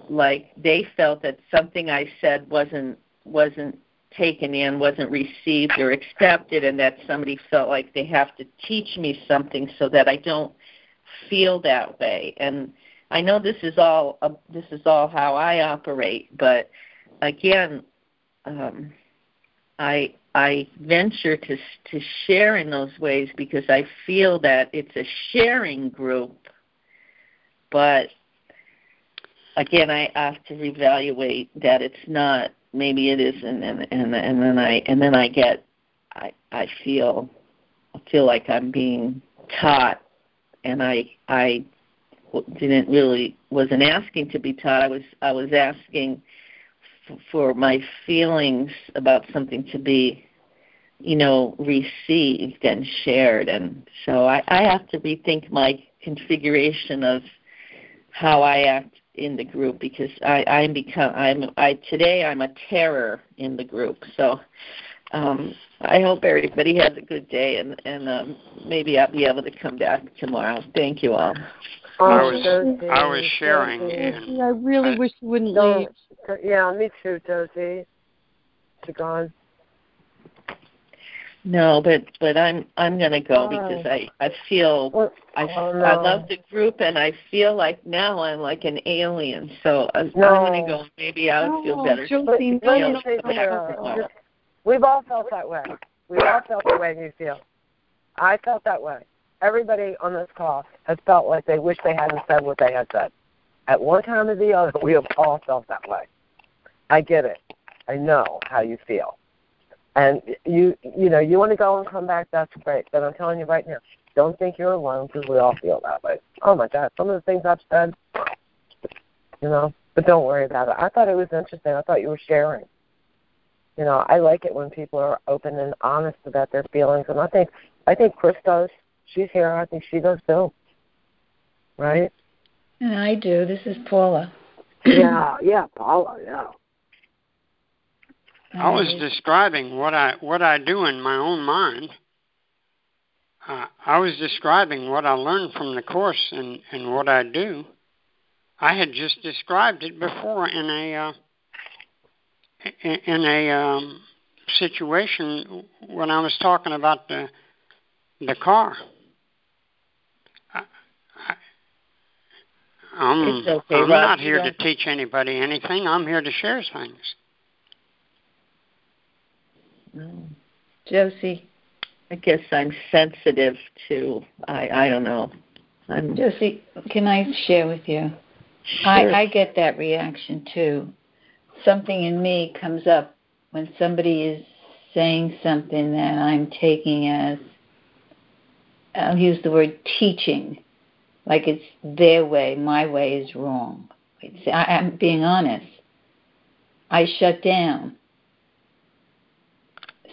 like they felt that something I said wasn't wasn't taken in, wasn't received or accepted, and that somebody felt like they have to teach me something so that I don't feel that way. And I know this is all uh, this is all how I operate, but again, um, I I venture to to share in those ways because I feel that it's a sharing group, but again, I have to reevaluate that it's not maybe it isn't, and and, and then i and then i get I I feel I feel like I'm being taught, and I I didn't really wasn't asking to be taught. I was I was asking for my feelings about something to be, you know, received and shared, and so I, I have to rethink my configuration of how I act in the group because I I'm become I'm I today I'm a terror in the group. So um I hope everybody has a good day and and um maybe I'll be able to come back tomorrow. Thank you all. Oh, I was Josie, I was sharing Josie. and I really I- wish you wouldn't Don't, leave. yeah, me too, Josie. She gone. No, but but I'm I'm gonna go Why? because I I feel What? I Oh, no. I love the group and I feel like now I'm like an alien. So uh, I, No. I'm gonna go. Maybe I'll feel better. Josie, But no, let no, me say no, Sarah, no. just- we've all felt that way. We've all felt the way you feel. I felt that way. Everybody on this call has felt like they wish they hadn't said what they had said. At one time or the other, we have all felt that way. I get it. I know how you feel. And you, you know, you want to go and come back. That's great. But I'm telling you right now, don't think you're alone because we all feel that way. Oh my God, some of the things I've said, you know. But don't worry about it. I thought it was interesting. I thought you were sharing. You know, I like it when people are open and honest about their feelings, and I think I think Chris does. She's here. I think she does too. Right? And I do. This is Paula. yeah, yeah, Paula. Yeah. I was describing what I what I do in my own mind. Uh, I was describing what I learned from the course and and what I do. I had just described it before in a uh, in, in a um, situation when I was talking about the the car. I, I, I'm, okay, I'm Rob, not here to teach anybody anything. I'm here to share things. Mm. Josie, I guess I'm sensitive to I I don't know. I'm Josie, can I share with you? sure. I, I get that reaction too. Something in me comes up when somebody is saying something that I'm taking as, I'll use the word teaching, like it's their way, my way is wrong. It's, I, I'm being honest. I shut down.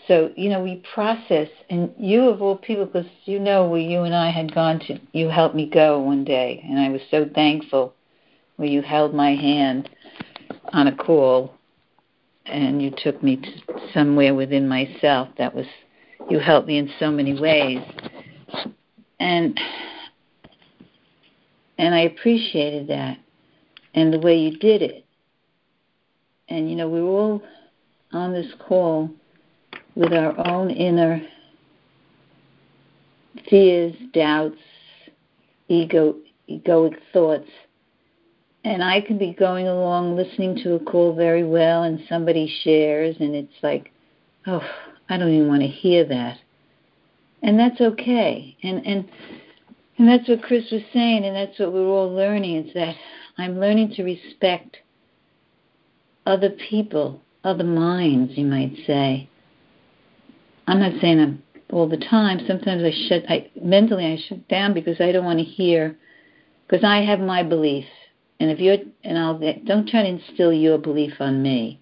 So, you know, we process, and you of all people, because you know where you and I had gone to, you helped me go one day, and I was so thankful where you held my hand on a call and you took me to somewhere within myself that was you helped me in so many ways and and I appreciated that and the way you did it and you know we were all on this call with our own inner fears doubts ego egoic thoughts and I can be going along listening to a call very well and somebody shares and it's like, oh, I don't even want to hear that. And that's okay. And and and that's what Chris was saying and that's what we're all learning is that I'm learning to respect other people, other minds, you might say. I'm not saying I'm all the time. Sometimes I shut I mentally I shut down because I don't want to hear because I have my belief and if you're and I'll don't try to instill your belief on me.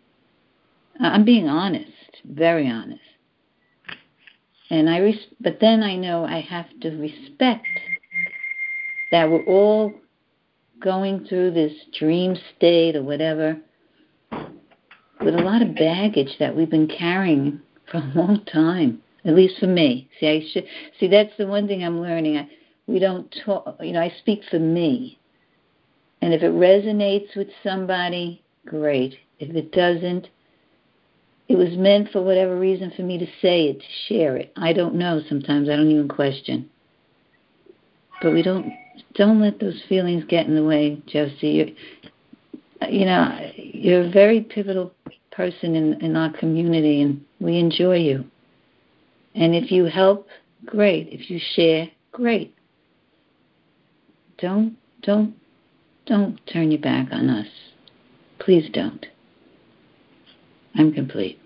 I'm being honest, very honest. And I res- but then I know I have to respect that we're all going through this dream state or whatever with a lot of baggage that we've been carrying for a long time. At least for me. See, I should see that's the one thing I'm learning. I, we don't talk. You know, I speak for me. And if it resonates with somebody, great. If it doesn't, it was meant for whatever reason for me to say it, to share it. I don't know sometimes. I don't even question. But we don't don't let those feelings get in the way, Josie. You're, you know, you're a very pivotal person in in our community, and we enjoy you. And if you help, great. If you share, great. Don't don't don't turn your back on us. Please don't. I'm complete.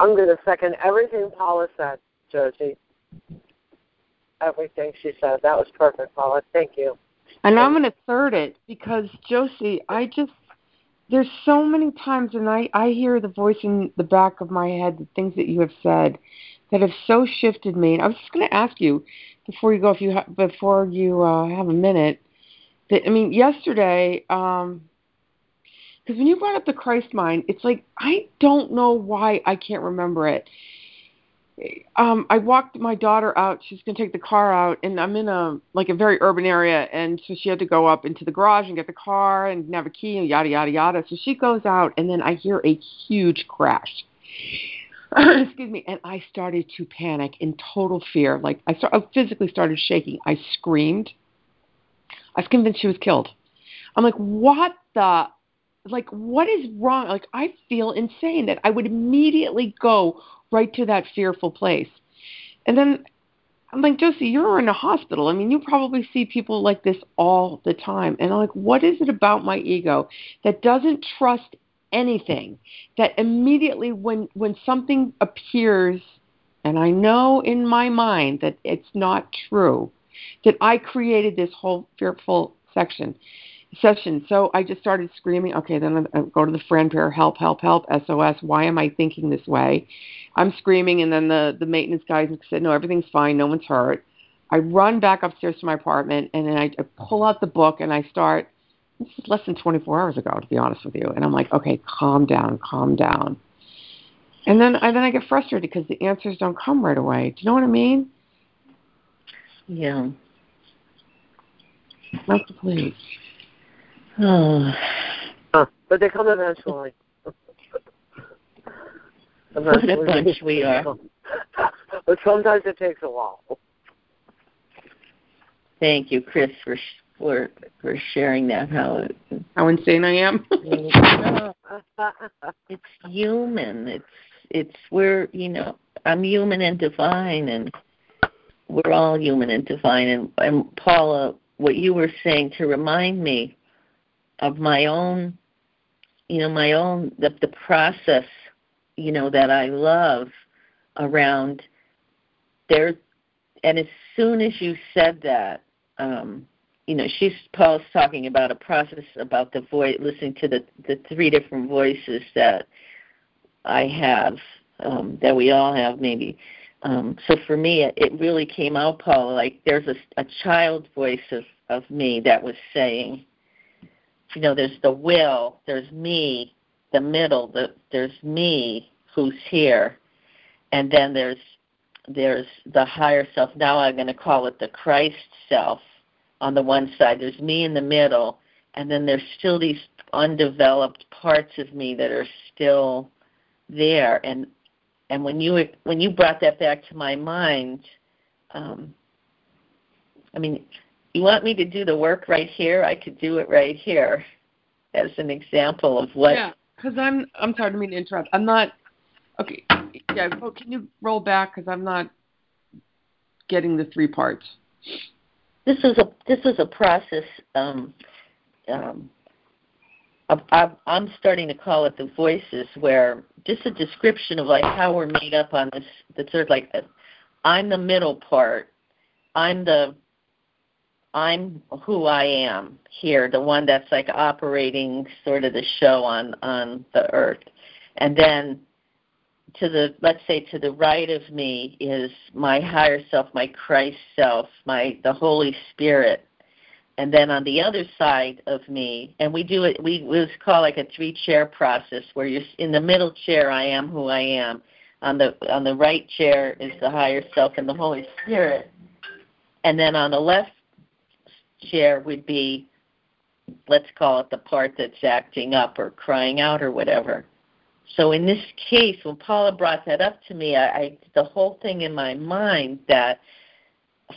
I'm going to second everything Paula said, Josie. Everything she said. That was perfect, Paula. Thank you. And I'm going to third it because Josie, I just there's so many times and I I hear the voice in the back of my head, the things that you have said that have so shifted me. And I was just going to ask you before you go, if you ha- before you uh, have a minute, that I mean, yesterday, um, because when you brought up the Christ mind, it's like I don't know why I can't remember it. Um, I walked my daughter out. She's gonna take the car out, and I'm in a like a very urban area, and so she had to go up into the garage and get the car and have a key and yada yada yada. So she goes out, and then I hear a huge crash. excuse me, and I started to panic in total fear. Like I, start, I physically started shaking. I screamed. I was convinced she was killed. I'm like, what the? Like, what is wrong? Like, I feel insane that I would immediately go right to that fearful place. And then I'm like, Josie, you're in a hospital. I mean, you probably see people like this all the time. And I'm like, what is it about my ego that doesn't trust anything that immediately when when something appears and I know in my mind that it's not true that I created this whole fearful section session. So I just started screaming, okay, then I go to the friend pair, help, help, help, SOS. Why am I thinking this way? I'm screaming, and then the the maintenance guys said, no, everything's fine, no one's hurt. I run back upstairs to my apartment, and then I, I pull out the book and I start this is less than 24 hours ago, to be honest with you. And I'm like, okay, calm down, calm down. And then, and then I get frustrated because the answers don't come right away. Do you know what I mean? Yeah. Not the please. Oh. But they come eventually. what a bunch we are. but sometimes it takes a while. Thank you, Chris, for for for sharing that. How how insane I am. it's human. It's it's we're you know I'm human and divine, and we're all human and divine. And and Paula, what you were saying to remind me of my own, you know, my own the the process, you know, that I love around there. And as soon as you said that, um, you know, she's Paul's talking about a process about the voice, listening to the the three different voices that I have, um, that we all have, maybe. Um, so for me, it, really came out, Paul, like there's a, a child voice of of me that was saying, you know, there's the will, there's me, the middle, the, there's me who's here, and then there's there's the higher self. Now I'm going to call it the Christ self on the one side, there's me in the middle, and then there's still these undeveloped parts of me that are still there. And and when you when you brought that back to my mind, um, I mean, you want me to do the work right here? I could do it right here, as an example of what. Yeah, because I'm I'm sorry, I mean to interrupt. I'm not. Okay, yeah. Well, can you roll back because I'm not getting the three parts this is a this is a process. Um, um, I, I'm starting to call it the voices, where just a description of like how we're made up on this. The third, like I'm the middle part. I'm the I'm who I am here, the one that's like operating sort of the show on on the earth, and then to the let's say to the right of me is my higher self my christ self my the holy spirit. And then on the other side of me and we do it we was call like a three chair process where you're in the middle chair i am who i am. On the on the right chair is the higher self and the holy spirit. And then on the left chair would be let's call it the part that's acting up or crying out or whatever so in this case, when Paula brought that up to me, I, I the whole thing in my mind that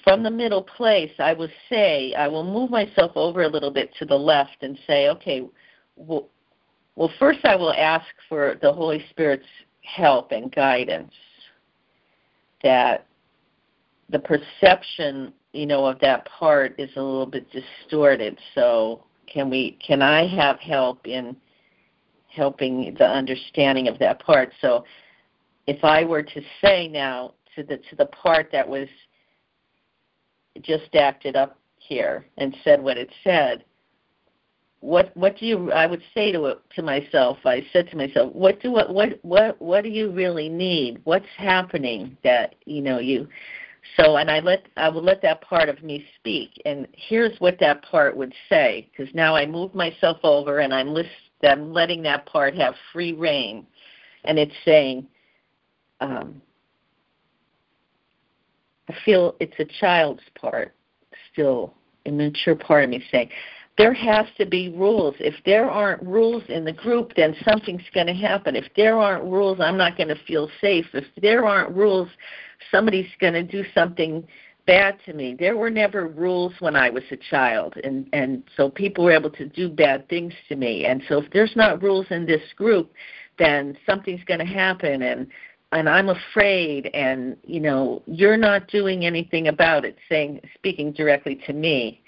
from the middle place, I will say, I will move myself over a little bit to the left and say, okay, well, well first I will ask for the Holy Spirit's help and guidance. That the perception, you know, of that part is a little bit distorted. So can we? Can I have help in helping the understanding of that part. So if I were to say now to the to the part that was just acted up here and said what it said, what what do you I would say to it to myself, I said to myself, what do what what what what do you really need? What's happening that, you know, you so and I let I would let that part of me speak. And here's what that part would say because now I move myself over and I'm list, I'm letting that part have free reign. And it's saying um, I feel it's a child's part still, immature part of me saying, there has to be rules. If there aren't rules in the group, then something's going to happen. If there aren't rules, I'm not going to feel safe. If there aren't rules, somebody's going to do something bad to me. There were never rules when I was a child, and and so people were able to do bad things to me. And so if there's not rules in this group, then something's going to happen. And and I'm afraid and you know you're not doing anything about it saying speaking directly to me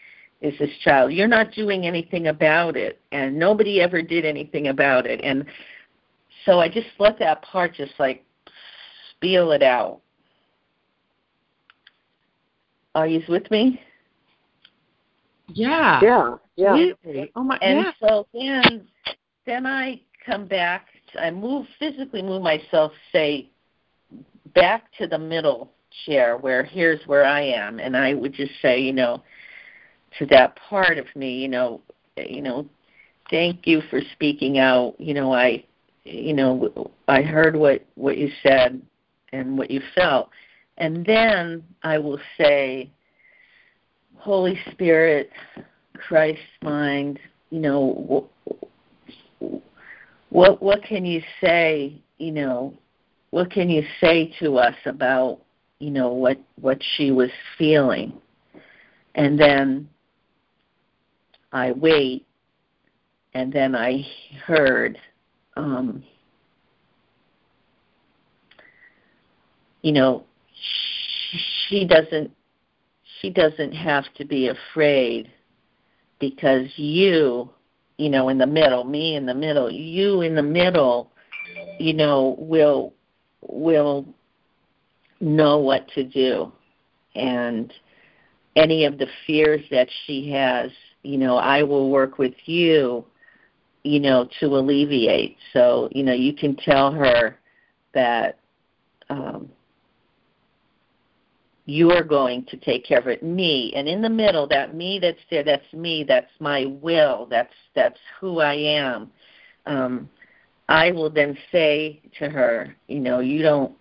is this child. You're not doing anything about it and nobody ever did anything about it. And so I just let that part just like spiel it out. Are you with me? Yeah. Yeah yeah. Oh my and yeah. so then then I come back I move physically move myself say back to the middle chair where here's where I am. And I would just say, you know, to that part of me, you know, you know, thank you for speaking out. You know, I you know, I heard what what you said and what you felt. And then I will say, Holy Spirit, Christ mind, you know, what what can you say, you know, what can you say to us about you know what what she was feeling and then i wait and then i heard um you know she doesn't she doesn't have to be afraid because you you know in the middle me in the middle you in the middle you know will will know what to do. And any of the fears that she has you know i will work with you you know to alleviate. So you know you can tell her that um you are going to take care of it. Me and in the middle that me that's there that's me that's my will that's that's who i am. Um I will then say to her, you know, you don't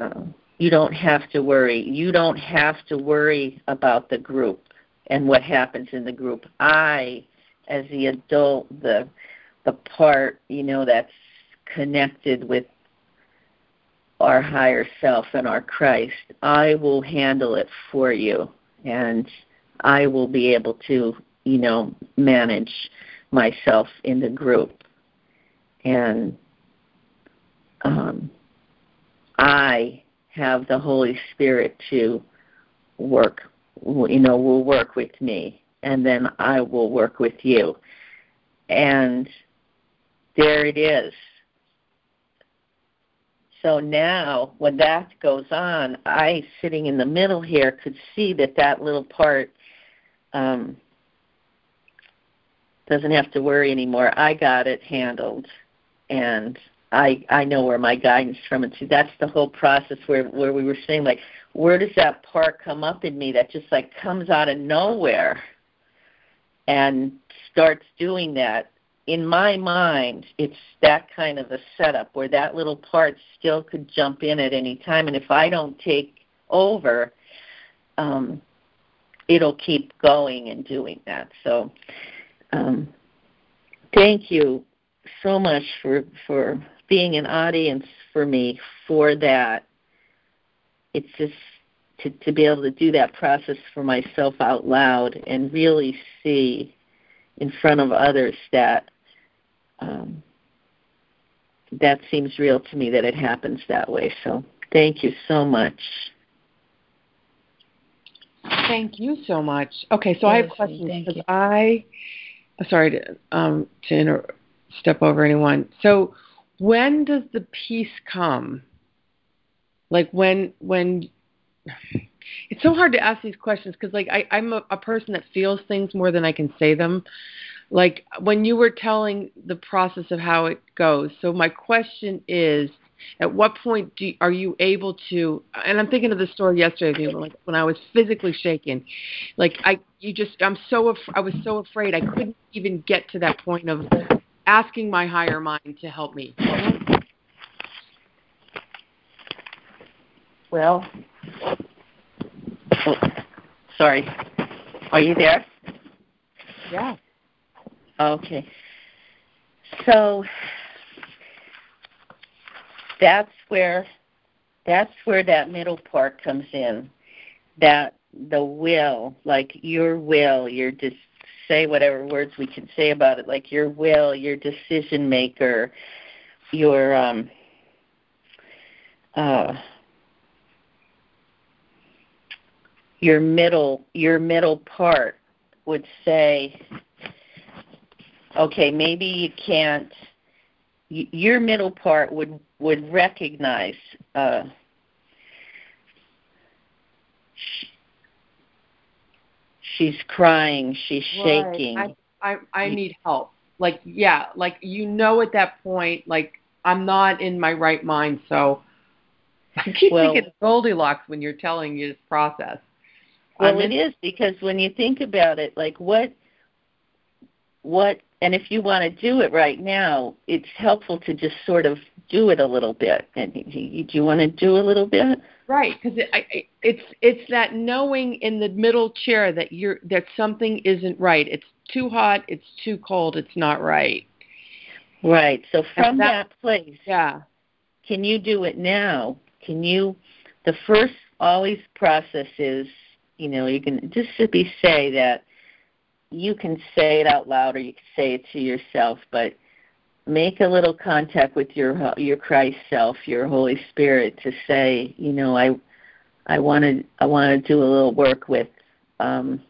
uh, you don't have to worry. You don't have to worry about the group and what happens in the group. I, as the adult, the the part, you know, that's connected with our higher self and our Christ, I will handle it for you and I will be able to, you know, manage myself in the group and um, I have the Holy Spirit to work, you know, will work with me, and then I will work with you. And there it is. So now, when that goes on, I, sitting in the middle here, could see that that little part um, doesn't have to worry anymore. I got it handled and I I know where my guidance from and see that's the whole process where where we were saying like where does that part come up in me that just like comes out of nowhere and starts doing that? In my mind it's that kind of a setup where that little part still could jump in at any time. And if I don't take over um it'll keep going and doing that. So um thank you so much for for being an audience for me for that. It's just to to be able to do that process for myself out loud and really see in front of others that um, that seems real to me that it happens that way. So thank you so much. Thank you so much. Okay, so yes, I have questions because I sorry to um to inter- step over anyone. So when does the peace come? Like when when it's so hard to ask these questions because like I, I'm a, a person that feels things more than I can say them. Like when you were telling the process of how it goes. So my question is, at what point do are you able to? And I'm thinking of the story yesterday, like when I was physically shaken, like I you just I'm so af- I was so afraid I couldn't even get to that point of asking my higher mind to help me. Well, oh, sorry. Are you there? Yeah. Okay. So that's where that's where that middle part comes in. That the will, like your will, your just say whatever words we can say about it, like your will, your decision maker, your um uh your middle your middle part would say okay maybe you can't your middle part would would recognize uh she's crying she's shaking right. I, I i need help. Like yeah like you know at that point like i'm not in my right mind so i keep well, thinking goldilocks when you're telling you this process well, it is because when you think about it, like what, what, and if you want to do it right now, it's helpful to just sort of do it a little bit. And do you want to do a little bit? Right, because it, it's it's that knowing in the middle chair that you're that something isn't right. It's too hot. It's too cold. It's not right. Right. So from that, that place, yeah. Can you do it now? Can you? The first always process is you know, you can just simply say that you can say it out loud or you can say it to yourself, but make a little contact with your your Christ self, your Holy Spirit, to say, you know, I I want to I want to do a little work with um,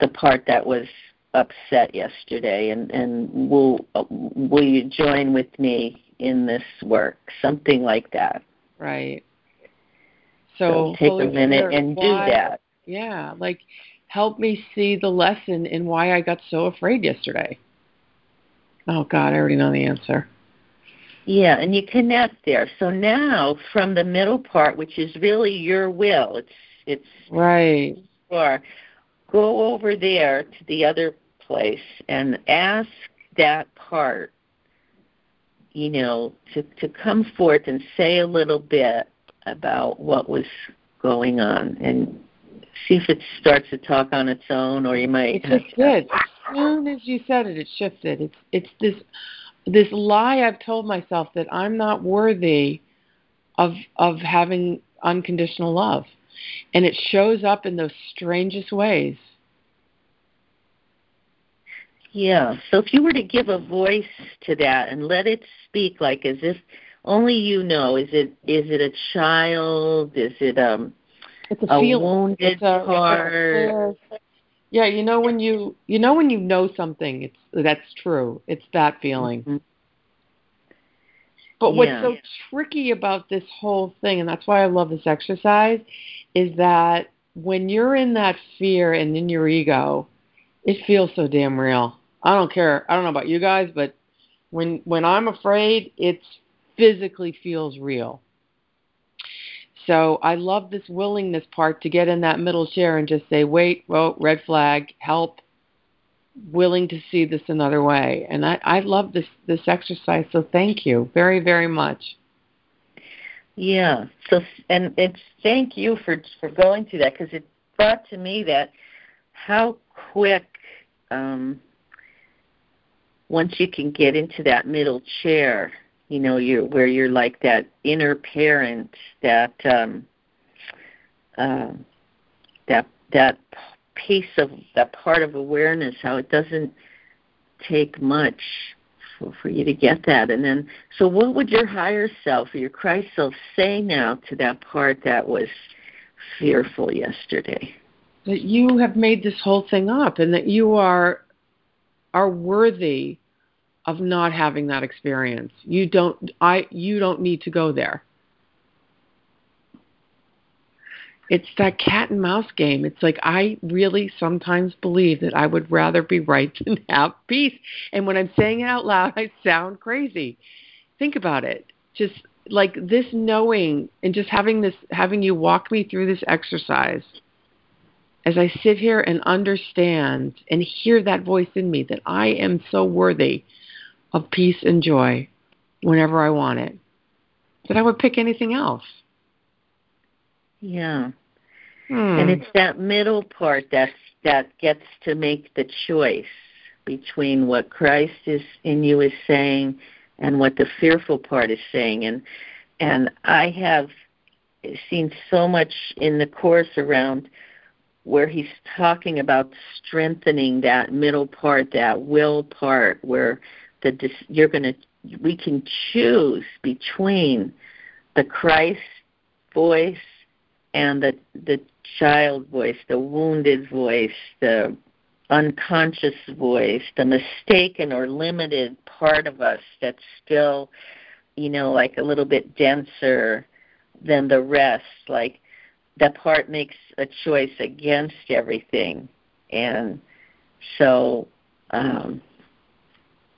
the part that was upset yesterday, and and will will you join with me in this work? Something like that. Right. So, so take a minute Spirit, and do that. Yeah, like help me see the lesson in why I got so afraid yesterday. Oh God, I already know the answer. Yeah, and you connect there. So now from the middle part, which is really your will, it's it's right. Or go over there to the other place and ask that part, you know, to to come forth and say a little bit about what was going on and see if it starts to talk on its own, or you might. It just did. As soon as you said it, it shifted. It's it's this this lie I've told myself that I'm not worthy of of having unconditional love, and it shows up in those strangest ways. Yeah. So if you were to give a voice to that and let it speak, like as if only you know, is it is it a child? Is it um it's a, a feeling. wounded it's a, heart. Yeah, you know when you you know when you know something, it's that's true. It's that feeling. Mm-hmm. But what's yeah. so tricky about this whole thing, and that's why I love this exercise, is that when you're in that fear and in your ego, it feels so damn real. I don't care. I don't know about you guys, but when when I'm afraid, it physically feels real. So I love this willingness part to get in that middle chair and just say, wait, well, red flag, help, willing to see this another way. And I, I love this, this exercise, so thank you very, very much. Yeah. So, and it's thank you for for going through that because it brought to me that how quick um, once you can get into that middle chair you know you where you're like that inner parent that um uh, that that piece of that part of awareness how it doesn't take much for, for you to get that. And then so what would your higher self your christ self say now to that part that was fearful yesterday? That you have made this whole thing up and that you are are worthy of not having that experience. You don't I you don't need to go there. It's that cat and mouse game. It's like I really sometimes believe that I would rather be right than have peace. And when I'm saying it out loud, I sound crazy. Think about it. Just like this knowing and just having this having you walk me through this exercise as I sit here and understand and hear that voice in me that I am so worthy of peace and joy whenever I want it, that I would pick anything else. Yeah. Hmm. And it's that middle part that that gets to make the choice between what Christ is in you is saying and what the fearful part is saying and and I have seen so much in the course around where he's talking about strengthening that middle part, that will part, where the you're going to we can choose between the Christ voice and the the child voice, the wounded voice, the unconscious voice, the mistaken or limited part of us that's still, you know, like a little bit denser than the rest, like that part makes a choice against everything. And so um,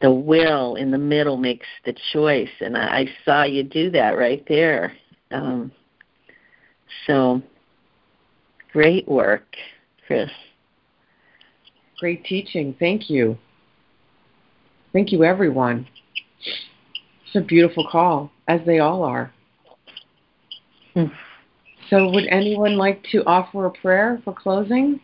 the will in the middle makes the choice. And I, I saw you do that right there. Um, so great work, Chris. Great teaching. Thank you. Thank you, everyone. It's a beautiful call, as they all are. Hmm. So, would anyone like to offer a prayer for closing?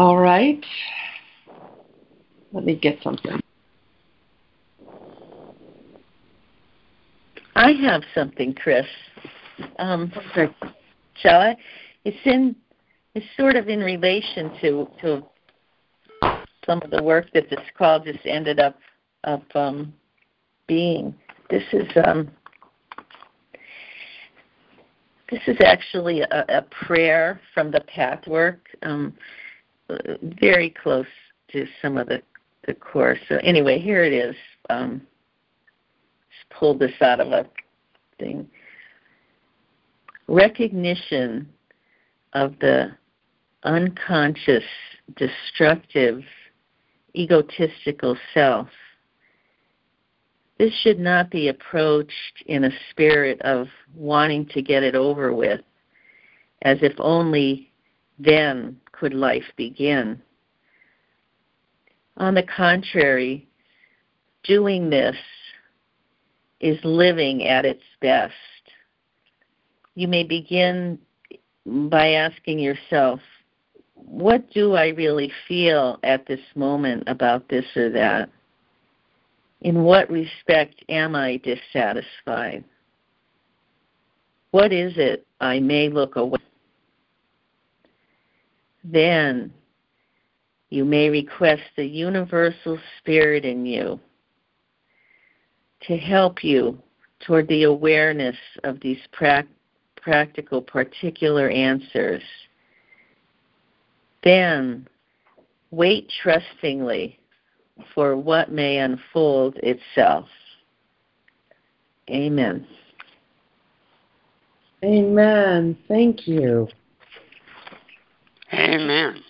All right. Let me get something. I have something, Chris. Um, shall I? It's in. It's sort of in relation to to some of the work that this call just ended up up um, being. This is um, this is actually a, a prayer from the Pathwork. Um, very close to some of the the course. So anyway, here it is. Um, just pulled this out of a thing. Recognition of the unconscious, destructive, egotistical self. This should not be approached in a spirit of wanting to get it over with, as if only then could life begin. On the contrary, doing this is living at its best. You may begin by asking yourself, what do I really feel at this moment about this or that? In what respect am I dissatisfied? What is it I may look away? Then you may request the universal spirit in you to help you toward the awareness of these pra- practical, particular answers. Then wait trustingly for what may unfold itself. Amen. Amen. Thank you, Amen.